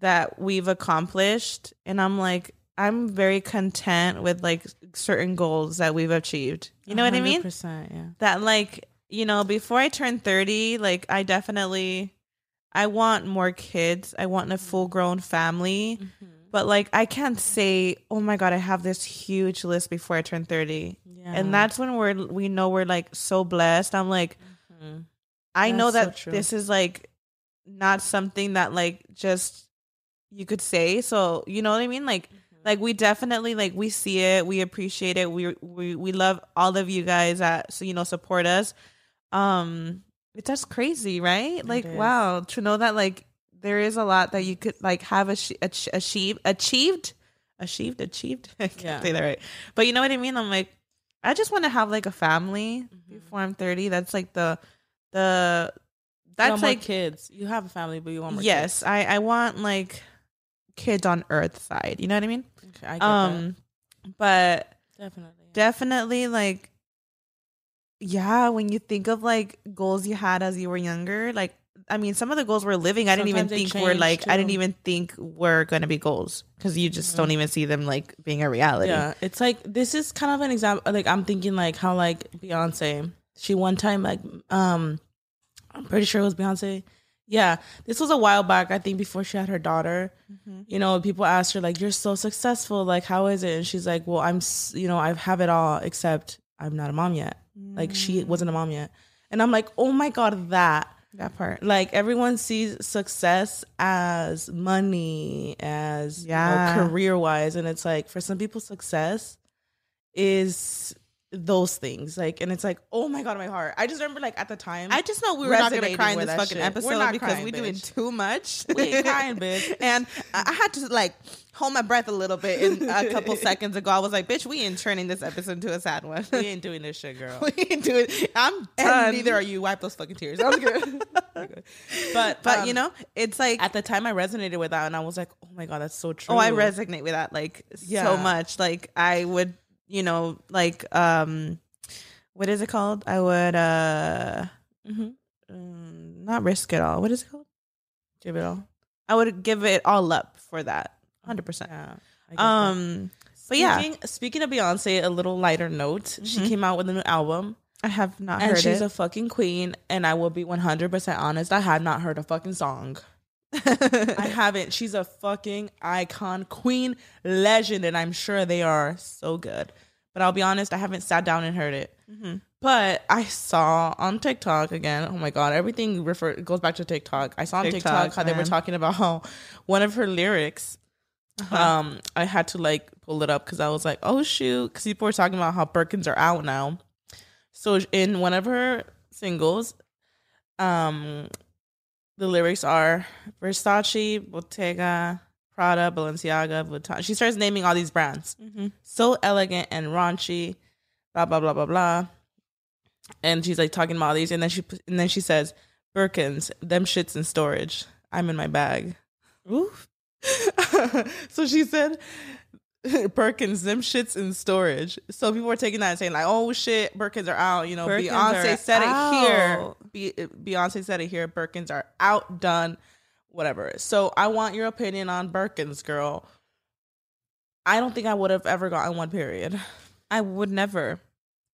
that we've accomplished, and I'm like I'm very content with like certain goals that we've achieved. You know what I mean? 100%, Yeah. that like you know before i turn 30 like i definitely i want more kids i want a full grown family but like i can't say oh my god i have this huge list before i turn 30 Yeah. and that's when we're we know we're like so blessed i'm like Mhm. i know That's so that true. this is like not something that like just you could say so you know what i mean like like we definitely like we see it we appreciate it we we we love all of you guys that so you know support us um it's just crazy right like is. wow to know that like there is a lot that you could like have ach- ach- achieved achieved achieved achieved [laughs] i can't Yeah. say that right but you know what i mean i'm like i just want to have like a family Mm-hmm. before i'm 30 that's like the the that's want more like kids. You have a family, but you want more. yes, I I want like kids on Earth side. You know what I mean? Okay, I get Um, but definitely. definitely like yeah when you think of like goals you had as you were younger like i mean some of the goals we're living i didn't even think were like i didn't even think were going to be goals because you just Mhm. don't even see them like being a reality Yeah, it's like this is kind of an example. Like I'm thinking like how like Beyonce, she one time like um, I'm pretty sure it was Beyonce. Yeah, this was a while back. I think before she had her daughter. Mhm. You know, people asked her like, "You're so successful. Like, how is it?" And she's like, "Well, I'm. You know, I have it all except I'm not a mom yet. Like, she Mm. wasn't a mom yet." And I'm like, "Oh my god, that." that part like everyone sees success as money as Yeah. career wise and it's like for some people success is those things like and it's like oh my god my heart i just remember like at the time I just know we were not to cry in this fucking shit. Episode because crying, we're doing too much. [laughs] We crying, bitch. [laughs] and I had to like hold my breath a little bit and a couple [laughs] seconds ago. I was like, "Bitch, we ain't turning this episode into a sad one. we ain't doing this shit girl we ain't doing. I'm and done. neither are you wipe those fucking tears was good but But um, you know, it's like at the time i resonated with that and i was like oh my god that's so true Oh, I resonate with that like so much. Like I would, you know, like um what is it called? I would uh mm-hmm. um, not risk it all. What is it called? give it all I would give it all up for that. 100%. yeah I that. Um but yeah. Speaking, speaking of Beyonce, a little lighter note. She Mhm. came out with a new album, I have not and heard she's it. a fucking queen. And I will be one hundred percent honest. I have not heard a fucking song. [laughs] I haven't. She's a fucking icon, queen, legend, and I'm sure they are so good. But I'll be honest, I haven't sat down and heard it. Mhm. But I saw on TikTok again. Oh my god, everything refer goes back to TikTok. I saw on TikTok, TikTok, how they were talking about how one of her lyrics. Uh-huh. Um, I had to like pull it up because I was like, oh shoot, because people were talking about how Birkins are out now. So in one of her singles, um, the lyrics are Versace, Bottega, Prada, Balenciaga, Vuitton. She starts naming all these brands. Mhm. So elegant and raunchy, blah blah blah blah blah. And she's like talking about all these, and then she and then she says, "Birkins, them shits in storage. I'm in my bag." Oof. [laughs] so she said, [laughs] "Birkins, them shits in storage." So people were taking that and saying like, "Oh shit, Birkins are out." You know, Beyonce said it here. Be- Beyonce said it here. Birkins are outdone. Whatever. So I want your opinion on Birkins, girl. I don't think I would have ever gotten one. Period. I would never.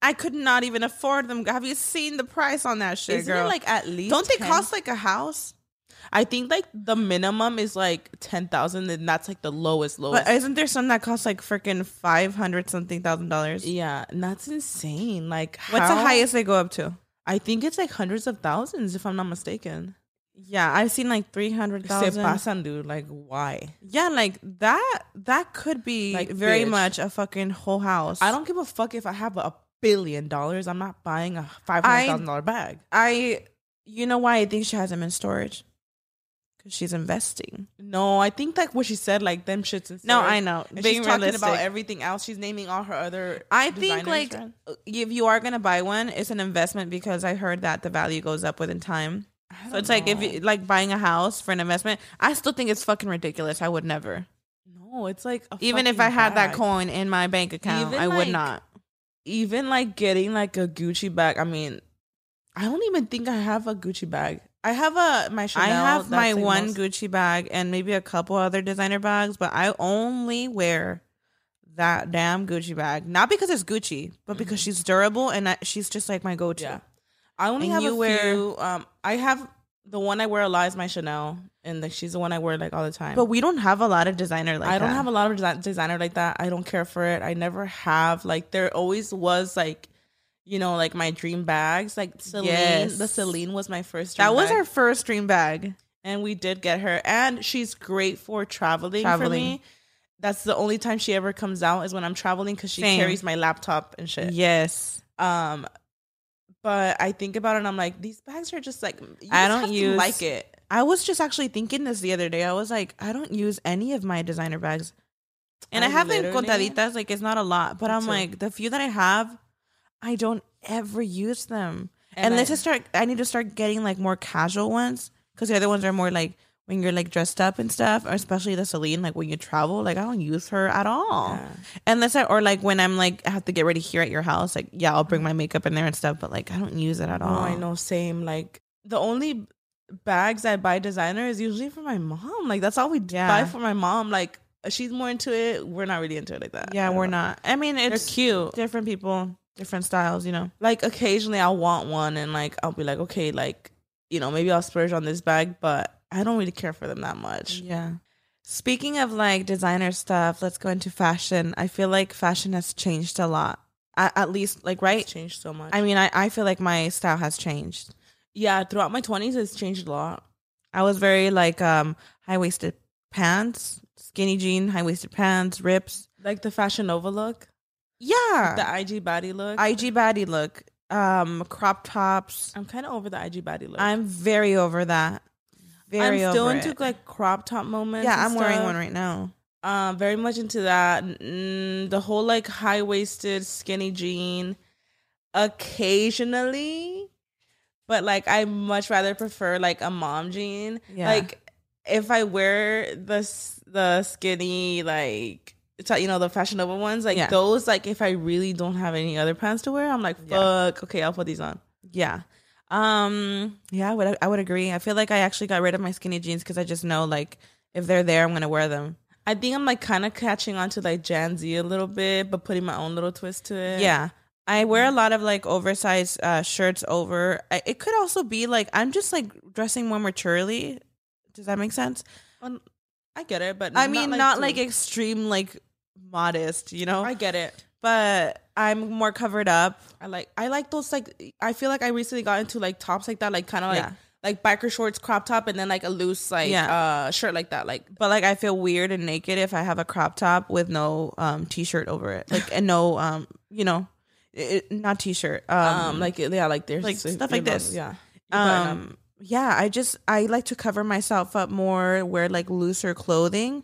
I could not even afford them. Have you seen the price on that shit, Isn't girl? it like at least? Don't they 10? cost like a house? I think like the minimum is like ten thousand, and that's like the lowest lowest. But isn't there some that cost like freaking five hundred something thousand dollars? yeah, and that's insane. Like, What's the highest they go up to? I think it's like hundreds of thousands, if I'm not mistaken. Yeah, I've seen like three hundred Se thousand. pasan, dude. Like, why? Yeah, like that. That could be Like, very bitch. much a fucking whole house. I don't give a fuck if I have a billion dollars. I'm not buying a five hundred thousand dollar bag. I. You know why I think she has them in storage? Because she's investing. No, I think like what she said, like them shits and No. I know. And Being she's talking realistic. about everything else. She's naming all her other. I think like friend. if you are gonna buy one, it's an investment because I heard that the value goes up within time. So it's like if you like buying a house for an investment, I still think it's fucking ridiculous. I would never. no, it's like a Even if I had that coin in my bank account, Even, I would not. even like getting like a Gucci bag. I mean, I don't even think I have a Gucci bag. I have a my Chanel. I have my one most- Gucci bag and maybe a couple other designer bags, but I only wear that damn Gucci bag. Not because it's Gucci, but because she's durable and I, she's just like my go-to. Mm-hmm. Yeah, I only And have a wear- few. Um, I have the one I wear a lot is my Chanel, and like she's the one I wear like all the time. But we don't have a lot of designer like I don't have a lot of desi- designer like that. I don't care for it. I never have. Like there always was like, you know, like my dream bags. Like Celine, Yes. the Celine was my first. Dream that was bag. her first dream bag. and we did get her, and she's great for traveling, for me. That's the only time she ever comes out is when I'm traveling because she Same. carries my laptop and shit. Yes. Um, but I think about it, and I'm like, these bags are just like you I don't have to use- like it. I was just actually thinking this the other day. I was like, I don't use any of my designer bags. And I, I have them contaditas, like it's not a lot, but I'm too. like, the few that I have, I don't ever use them. And, I- let's just start. I need to start getting like more casual ones because the other ones are more like when you're like dressed up and stuff, or especially the Celine. Like when you travel, like I don't use her at all. Yeah. Unless I, or like when I'm like I have to get ready here at your house, like yeah, I'll bring my makeup in there and stuff, but like I don't use it at Oh, all. I know. Same. Like the only bags I buy designer is usually for my mom. Like that's all we Yeah. buy for my mom. Like she's more into it. We're not really into it like that. Yeah, we're know. not. I mean, They're it's cute. different people, different styles, you know. Like occasionally I'll want one, and like I'll be like, okay, like you know, maybe I'll splurge on this bag, but I don't really care for them that much. Yeah. Speaking of like designer stuff, let's go into fashion. I feel like fashion has changed a lot. At, at least, like, right? It's changed so much. I mean, I, I feel like my style has changed. yeah, throughout my twenties, it's changed a lot. I was very like um high waisted pants, skinny jean, high waisted pants, rips. Like the Fashion Nova look, Yeah. the IG body look. IG body look. Um, crop tops. I'm kind of over the IG body look. I'm very over that. Very I'm still into it. like crop top moments. Yeah, I'm wearing one right now. Um, very much into that. Mm, the whole like high waisted skinny jean, occasionally, but like I much rather prefer like a mom jean. Yeah. Like if I wear the the skinny like, you know the Fashion Nova ones like Yeah. those like if I really don't have any other pants to wear, I'm like Yeah. fuck. Okay, I'll put these on. Yeah. Um yeah, I would I would agree. I feel like I actually got rid of my skinny jeans cuz I just know like if they're there I'm going to wear them. I think I'm like kind of catching on to like Gen Z a little bit, but putting my own little twist to it. Yeah. I wear a lot of like oversized uh, shirts over. I, it could also be like I'm just like dressing more maturely. Does that make sense? Um, I get it, but I mean, not too- like extreme, like modest, you know. I get it. but I'm more covered up. I like I like those like I feel like I recently got into like tops like that, like kind of like Yeah. like biker shorts, crop top, and then like a loose like Yeah. uh shirt like that. Like But like I feel weird and naked if I have a crop top with no um t-shirt over it, like and no um you know, it, not t-shirt um, um, like yeah, like there's like stuff like this. Yeah. You button up. um yeah i just i like to cover myself up more wear like looser clothing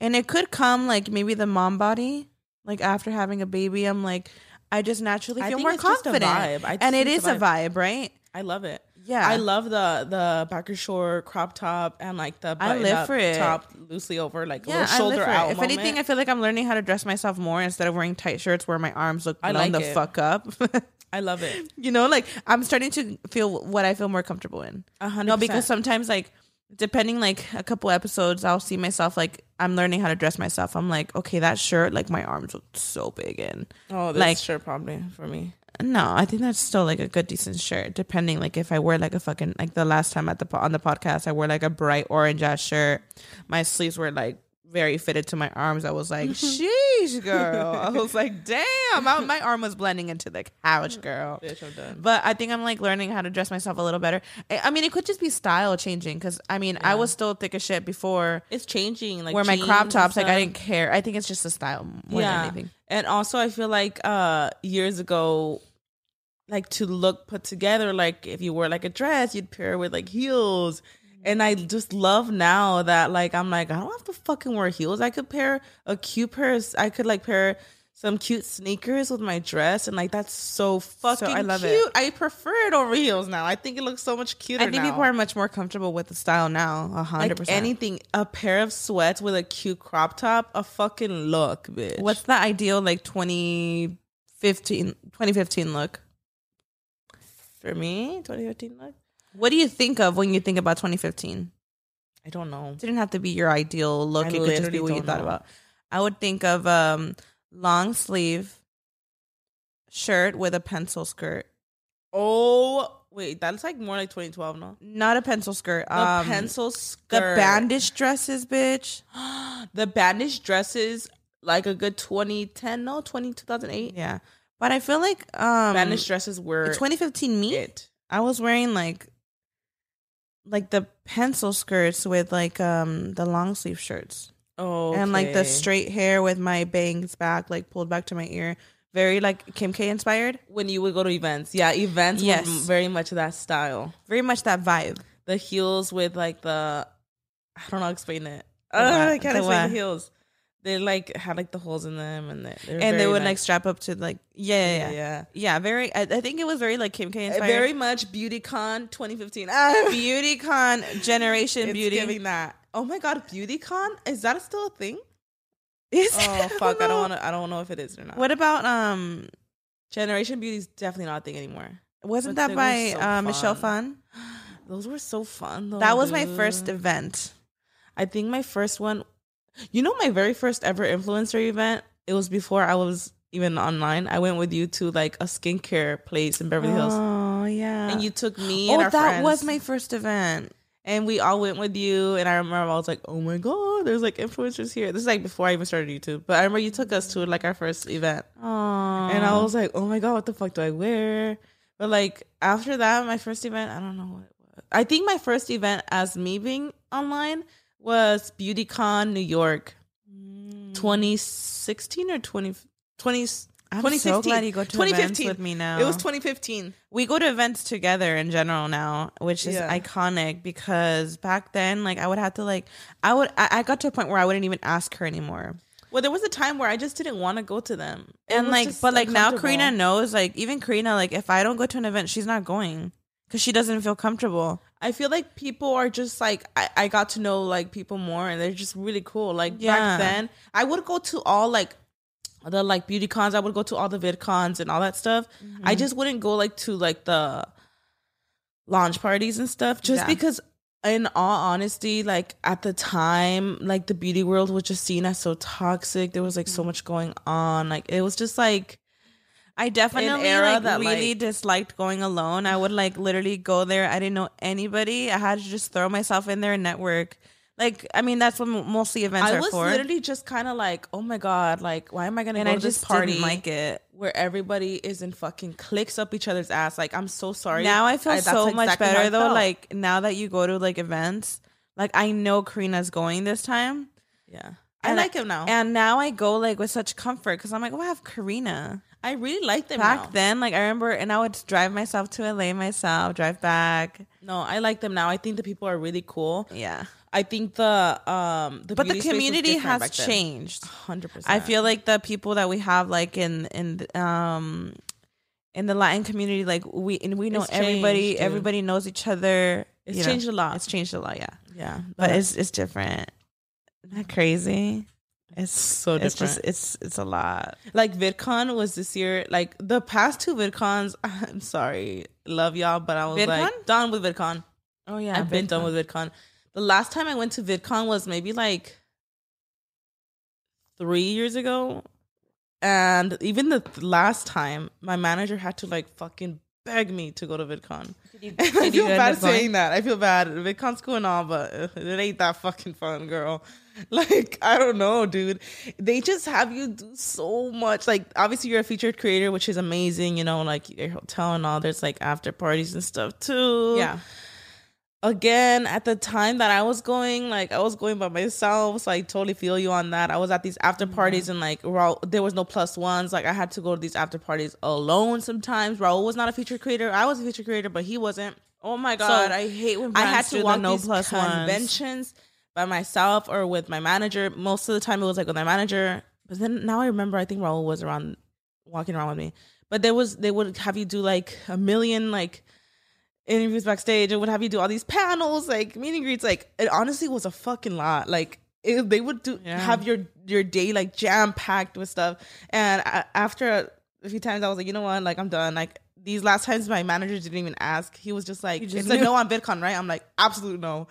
and it could come like maybe the mom body like after having a baby i'm like i just naturally feel more a confident vibe. And it is it's a vibe right I love it. yeah I love the the biker short crop top and like the I live for it. top loosely over like yeah, little shoulder out. If anything, I feel like I'm learning how to dress myself more instead of wearing tight shirts where my arms look blown like the it. fuck up. [laughs] I love it. you know, like I'm starting to feel what I feel more comfortable in. A hundred No, because sometimes like depending like a couple episodes, I'll see myself like I'm learning how to dress myself. I'm like, okay, that shirt, like my arms look so big in. oh, this like- shirt probably for me. No, I think that's still like a good decent shirt. Depending like if I wear like a fucking like the last time at the on the podcast, I wore like a bright orange ass shirt. My sleeves were like very fitted to my arms. I was like, sheesh, girl. I was [laughs] like, damn, my, my arm was blending into the couch, girl. Bitch, I'm done. But I think I'm like learning how to dress myself a little better. I, I mean, it could just be style changing because I mean, I was still thick as shit before. It's changing. Like Where my crop tops, like I didn't care. I think it's just the style more than anything. And also I feel like uh years ago like to look put together like if you wore like a dress you'd pair it with like heels and I just love now that like I'm like I don't have to fucking wear heels I could pair a cute pair of- I could like pair some cute sneakers with my dress and like that's so fucking I love it. cute. I prefer it over heels now. I think it looks so much cuter I think now. people are much more comfortable with the style now. A hundred percent. anything a pair of sweats with a cute crop top a fucking look bitch. What's the ideal like 2015, 2015 look? for me 2015 look? What do you think of when you think about 2015? I don't know. It didn't have to be your ideal look. I it could just be what you thought know. about. I would think of um long sleeve shirt with a pencil skirt. Oh wait, that's like more like 2012, no? Not a pencil skirt. The um, pencil The bandage dresses, bitch. [gasps] the bandage dresses, like a good 2010, no, 20 2008. Yeah. But I feel like um bandage dresses were 2015 me, it. I was wearing like like the pencil skirts with like um the long sleeve shirts. Oh, and like the straight hair with my bangs back, like pulled back to my ear. Very like Kim K inspired. when you would go to events, yeah, events. Yes. Very much that style. Very much that vibe. The heels with like the, I don't know, how to explain it. Uh. [laughs] I can't The explain what? the heels. They like had like the holes in them, and they, they and they would like strap up to like yeah yeah yeah, yeah. Yeah, very. I, I think it was very like Kim K Uh, inspired. Very much BeautyCon 2015. Ah, BeautyCon [laughs] Generation it's Beauty. giving that. Oh my god, BeautyCon is that still a thing? [laughs] Is- Oh fuck, I don't know. want to. I don't know if it is or not. What about um? Generation Beauty is definitely not a thing anymore. Wasn't But that by so uh, Michelle Phan. Fun? [gasps] Those were so fun. Though, that was my first event. I think my first one. You know, my very first ever influencer event. It was before I was even online. I went with you to like a skincare place in Beverly Hills, Oh yeah. and you took me oh, and our that friends. was my first event. and we all went with you. And I remember I was like, "Oh my god, there's like influencers here." This is like before I even started YouTube, but I remember you took us to like our first event, Oh, and I was like, "Oh my god, what the fuck do I wear?" But like after that, my first event, I don't know what it was. I think my first event as me being online was BeautyCon New York, mm. 2016 or 20, 20 I'm 2016. so glad you go to events 2015. with me now. It was 2015. we go to events together in general now, which is Yeah. iconic because back then, like I would have to like I would I, I got to a point where I wouldn't even ask her anymore. Well, there was a time where I just didn't want to go to them, It and like but like now. Karina knows like even Karina like if I don't go to an event, she's not going because she doesn't feel comfortable. I feel like people are just like I, I got to know like people more, and they're just really cool. Like Yeah. back then, I would go to all like the like beauty cons. I would go to all the vid cons and all that stuff. Mm-hmm. I just wouldn't go like to like the launch parties and stuff, just Yeah. because. In all honesty, like at the time, like the beauty world was just seen as so toxic. There was like so much going on. Like it was just like I definitely like that, really like- disliked going alone. I would like literally go there. I didn't know anybody. I had to just throw myself in there and network. Like I mean, that's what mostly events I are was literally just kind of like, oh my god, like why am I gonna and go I to just this party didn't like it. where everybody is in fucking clicks up each other's ass? Like I'm so sorry. Now I feel that's so much exactly I better though. felt. Like now that you go to like events, like I know Karina's going this time, yeah, I And like him now. and now I go like with such comfort because I'm like, oh, I have Karina. I really like them Back now. then, like I remember, and I would drive myself to LA myself, drive back. No, I like them now. I think the people are really cool. Yeah, I think the um the but the beauty space was community has changed. Hundred percent. I feel like the people that we have like in in um in the Latin community, like we and we know It's everybody. changed, everybody knows each other. It's you know. changed a lot. It's changed a lot, yeah. yeah, But it's it's different. Isn't that crazy? It's so It's just it's it's a lot. like VidCon was this year. Like the past two VidCons, [laughs] I'm sorry, love y'all, but I was VidCon? like done with VidCon. Oh yeah, I've been done with VidCon. The last time I went to VidCon was maybe like three years ago. And even the th- last time, my manager had to like fucking beg me to go to VidCon. And [laughs] I feel bad going? saying that. I feel bad. VidCon's cool and all, but uh, it ain't that fucking fun, girl. [laughs] Like, I don't know, dude. They just have you do so much. Like, obviously, you're a featured creator, which is amazing, you know, like your hotel and all. There's like after parties and stuff too. Yeah. Again, at the time that I was going, like I was going by myself, so I totally feel you on that. I was at these after parties and like Raul, there was no plus ones. Like I had to go to these after parties alone sometimes. Raul was not a featured creator. I was a featured creator, but he wasn't. Oh my god, So, I hate when I had to walk no these plus ones. By myself or with my manager. Most of the time, it was like with my manager. But then now I remember, I think Raul was around, walking around with me. But there was they would have you do like a million like interviews backstage. It would have you do all these panels, like meet and greets. Like it honestly was a fucking lot. Like it, they would do Yeah. have your your day like jam packed with stuff. And a after a few times, I was like, you know what? Like I'm done. Like these last times, my manager didn't even ask. He was just like, just it's a no on VidCon, right? I'm like, absolute no.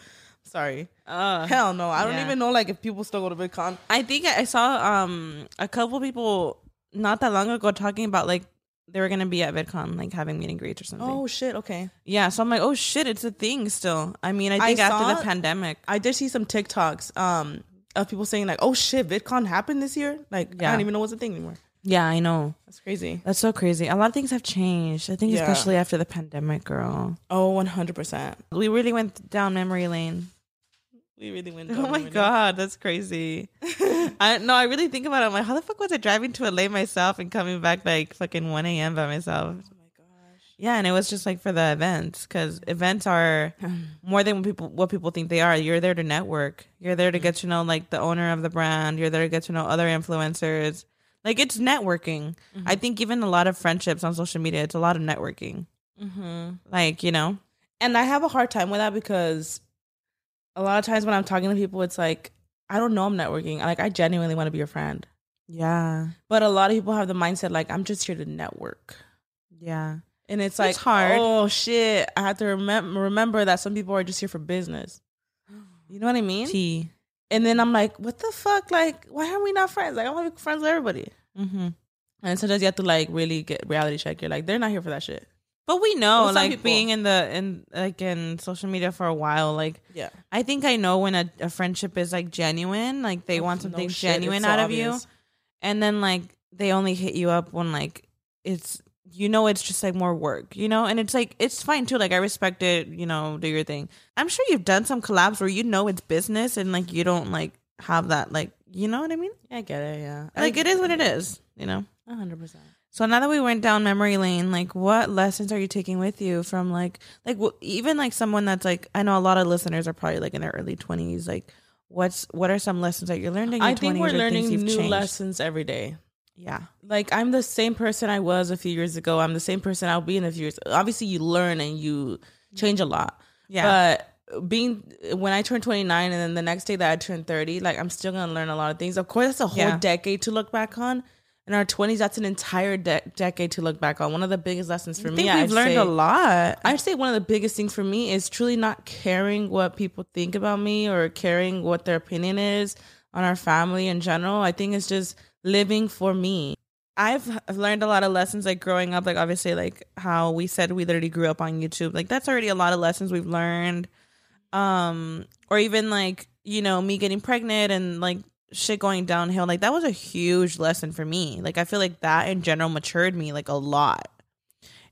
Sorry. Ugh. Hell no. I don't yeah. even know like if people still go to VidCon. I think I saw um a couple people not that long ago talking about like they were gonna be at VidCon, like having meet and greets or something. Oh shit. Okay. yeah. So I'm like, oh shit, it's a thing still. I mean, I I think after saw- the pandemic, I did see some TikToks um of people saying like, oh shit, VidCon happened this year. Like I don't even know what's a thing anymore. yeah, I know. That's crazy. That's so crazy. A lot of things have changed. I think Yeah. especially after the pandemic, girl. Oh, 100. percent We really went down memory lane. We really went. [laughs] Oh my god, that's crazy. I no, I really think about it. I'm like, how the fuck was I driving to LA myself and coming back like fucking 1 a.m. by myself? Oh my gosh. Yeah, and it was just like for the events because events are [laughs] more than what people what people think they are. You're there to network. You're there to get to know like the owner of the brand. You're there to get to know other influencers. Like it's networking. I think even a lot of friendships on social media, it's a lot of networking. Mm-hmm. Like you know, And I have a hard time with that because a lot of times when I'm talking to people, it's like I don't know I'm networking. Like I genuinely want to be your friend, yeah, but a lot of people have the mindset like I'm just here to network. yeah, And it's like, hard. oh shit, I have to remem- remember that some people are just here for business. [gasps] You know what I mean? T. And then I'm like, what the fuck? Like, why are we not friends? Like, I want to be friends with everybody. Mm-hmm. And sometimes you have to like really get reality check. You're like, they're not here for that shit. But we know, Well, like people- being in the in like in social media for a while, like Yeah. I think I know when a, a friendship is like genuine, like they oh, want No something shit, genuine it's so out of you, and then like they only hit you up when like it's you know it's just like more work, you know, and it's like it's fine too. Like I respect it, you know, do your thing. I'm sure you've done some collabs where you know it's business and like you don't like have that like you know what I mean? I get it. Yeah. Like it is what it is, you know. hundred percent. So now that we went down memory lane, like what lessons are you taking with you from like like w- even like someone that's like I know a lot of listeners are probably like in their early twenties. Like what's what are some lessons that you're learning? In your I think 20s we're learning new changed? lessons every day. Yeah, Like I'm the same person I was a few years ago. I'm the same person I'll be in a few years. Obviously, you learn and you change a lot. yeah, But being when I turned 29 and then the next day that I turned 30, like I'm still gonna learn a lot of things. Of course, that's a whole Yeah. decade to look back on. In our 20s, that's an entire de- decade to look back on. One of the biggest lessons for I me, think we've I'd learned say- a lot. I'd say one of the biggest things for me is truly not caring what people think about me or caring what their opinion is on our family in general. I think it's just living for me. I've I've learned a lot of lessons like growing up, like obviously like how we said we literally grew up on YouTube. Like that's already a lot of lessons we've learned. Um or even like, you know, me getting pregnant and like shit going downhill. Like that was a huge lesson for me. Like I feel like that in general matured me like a lot.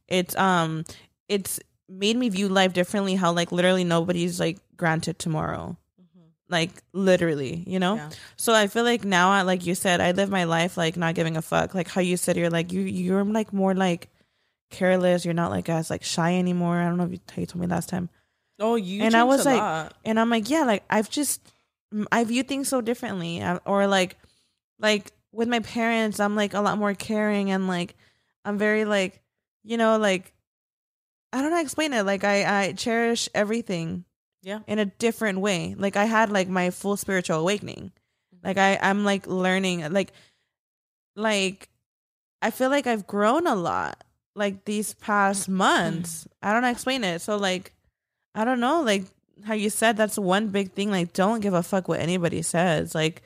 It's um it's made me view life differently how like literally nobody's like granted tomorrow. Like literally, you know? Yeah. So I feel like now, I, like you said, I live my life like not giving a fuck. Like how you said, you're like you you're like more like careless. You're not like as like shy anymore. I don't know if you, how you told me last time. Oh, you And I was like- lot. And I'm like, yeah, like I've just I view things so differently. Uh, or like like with my parents, I'm like a lot more caring and like I'm very like you know like I don't know how to explain it. Like I I cherish everything yeah. in a different way. Like I had like my full spiritual awakening. Mm-hmm. Like I I'm like learning like like I feel like I've grown a lot like these past mm-hmm. months. I don't know how to explain it. So like I don't know like how you said that's one big thing like don't give a fuck what anybody says. Like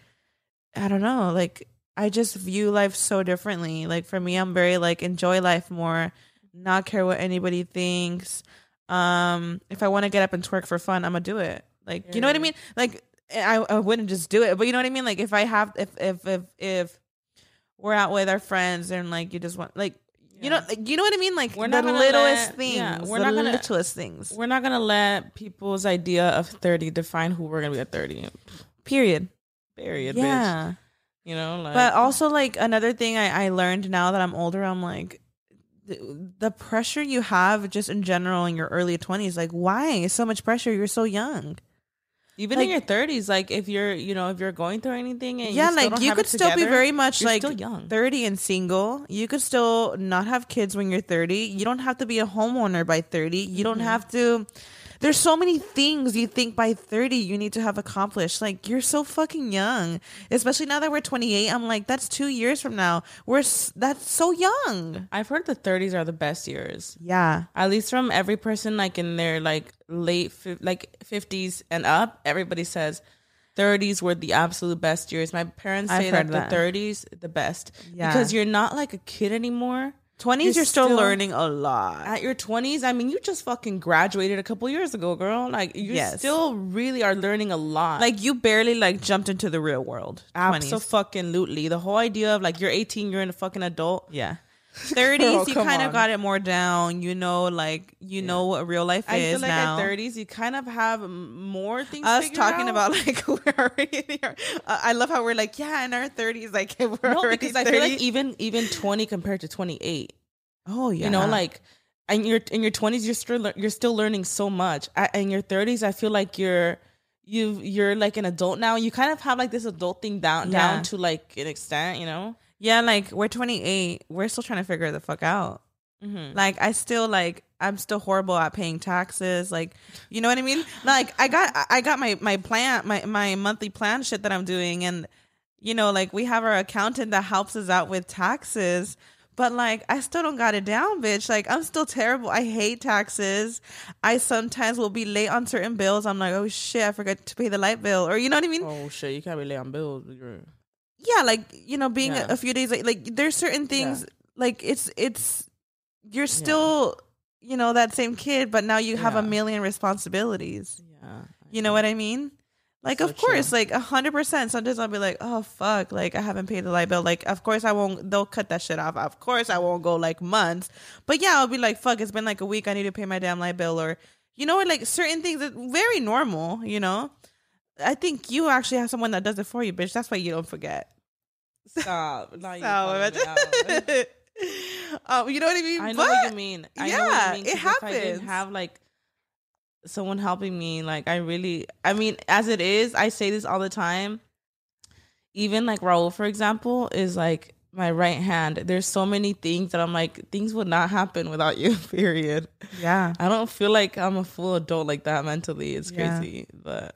I don't know like I just view life so differently. Like for me I'm very like enjoy life more, not care what anybody thinks. Um if i want to get up and twerk for fun i'm gonna do it. Like you know what i mean? Like I, I wouldn't just do it but you know what i mean? Like if i have if if if if we're out with our friends and like you just want like you know you know what i mean? Like We're the littlest let- things yeah, we're the not gonna- littlest things. We're not gonna let people's idea of 30 define who we're gonna be at 30. period. Period, bitch. yeah. You know, like but also like another thing I, I learned now that i'm older i'm like the, the pressure you have just in general in your early 20s like why so much pressure? You're so young even like- in your 30s, like if you're, you know, if you're going through anything and yeah you still like you could still be very much like still young. 30 and single you could still not have kids when you're 30 you don't have to be a homeowner by 30 you don't Mm-hmm. have to there's so many things you think by 30 you need to have accomplished like you're so fucking young especially now that we're 28 i'm like that's two years from now we're s- that's so young I've heard the 30s are the best years. yeah At least from every person like in their like late fif- like 50s and up, everybody says 30s were the absolute best years. My parents say that, that. the 30s the best Yeah. because you're not like a kid anymore. 20s you're, still, still- learning a lot At your 20s, I mean, you just fucking graduated a couple years ago, girl. Like you Yes. still really are learning a lot. like you barely like jumped into the real world 20s. Absolutely. The whole idea of like you're 18, you're in a fucking adult. Yeah. 30s, [laughs] you kind of got it more down. You know, like, you know what real life I is feel like now. at 30s, you kind of have more things. Us talking out. about [laughs] like we're already uh, I love how we're like, yeah, in our 30s, like [laughs] we're no, already because I feel like even even 20 compared to 28, oh, yeah. you know, like and you're in your 20s you're still you're still learning so much in your 30s i feel like you're you you're like an adult now you kind of have like this adult thing down Yeah. down to like an extent you know Yeah, like we're 28. We're still trying to figure the fuck out. mm-hmm. Like I still like I'm still horrible at paying taxes. Like you know what I mean? Like I got I got my my plan my my monthly plan shit that I'm doing, and you know like we have our accountant that helps us out with taxes. But like I still don't got it down, bitch. Like I'm still terrible. I hate taxes. I sometimes will be late on certain bills. I'm like, oh shit, I forgot to pay the light bill, or you know what I mean? oh shit you can't relay on bills yeah like you know being Yeah. a, a few days like, like there's certain things like it's it's you're still you know that same kid but now you have a million responsibilities. Yeah you know what i mean? Like So of course true. like a hundred percent sometimes i'll be like oh fuck like i haven't paid the light bill. Like of course i won't they'll cut that shit off. Of course i won't go like months. But yeah i'll be like fuck it's been like a week i need to pay my damn light bill or you know what like certain things that very normal you know? I think you actually have someone that does it for you bitch. That's why you don't forget stop now you so calling imagine. um, [laughs] you know what I mean? I know But what you mean. I know what yeah, you mean. it If I didn't happens. have like someone helping me, like I really, I mean, as it is, I say this all the time. Even like Raul, for example, is like my right hand. There's so many things that I'm like, things would not happen without you. [laughs] Period. Yeah. I don't feel like I'm a full adult like that mentally. It's Yeah. crazy, but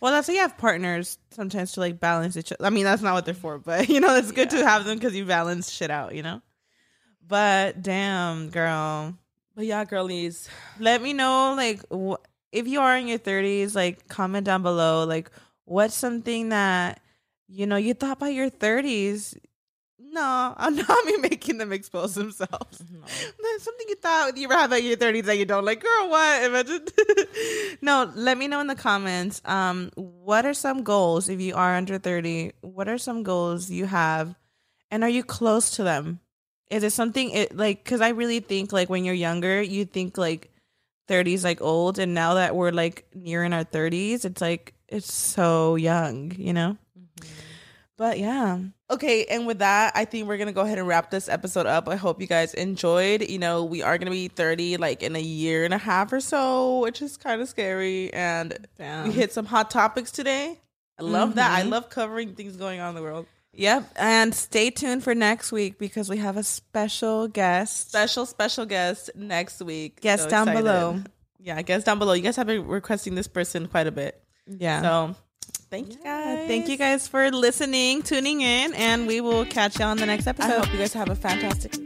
Well, that's why you have partners sometimes to like balance each other. I mean, that's not what they're for, but [laughs] you know, it's good to have them because you balance shit out, you know? But damn, girl. but yeah, girlies. Let me know, like, wh- if you are in your 30s, like, comment down below, like, what's something that, you know, you thought by your 30s. No, I'm not [laughs] me making them expose themselves. [laughs] There's something you thought you have at your 30s that you don't like. Girl, what? Imagine. [laughs] no, let me know in the comments. Um, what are some goals if you are under 30? What are some goals you have? And are you close to them? Is it something it like cuz I really think like when you're younger, you think like 30s like old and now that we're like nearing our 30s, it's like it's so young, you know? But yeah. Okay, and with that, I think we're gonna go ahead and wrap this episode up. I hope you guys enjoyed. You know, we are gonna be 30 like in a year and a half or so, which is kind of scary. And we hit some hot topics today. I love that. I Mhm. love covering things going on in the world. Yep. And stay tuned for next week because we have a special guest. Special, special guest next week. Guest So down excited. below. Yeah, guest down below. You guys have been requesting this person quite a bit. Yeah. So thank you guys. Thank you guys for listening, tuning in, and we will catch y'all on the next episode. I hope you guys have a fantastic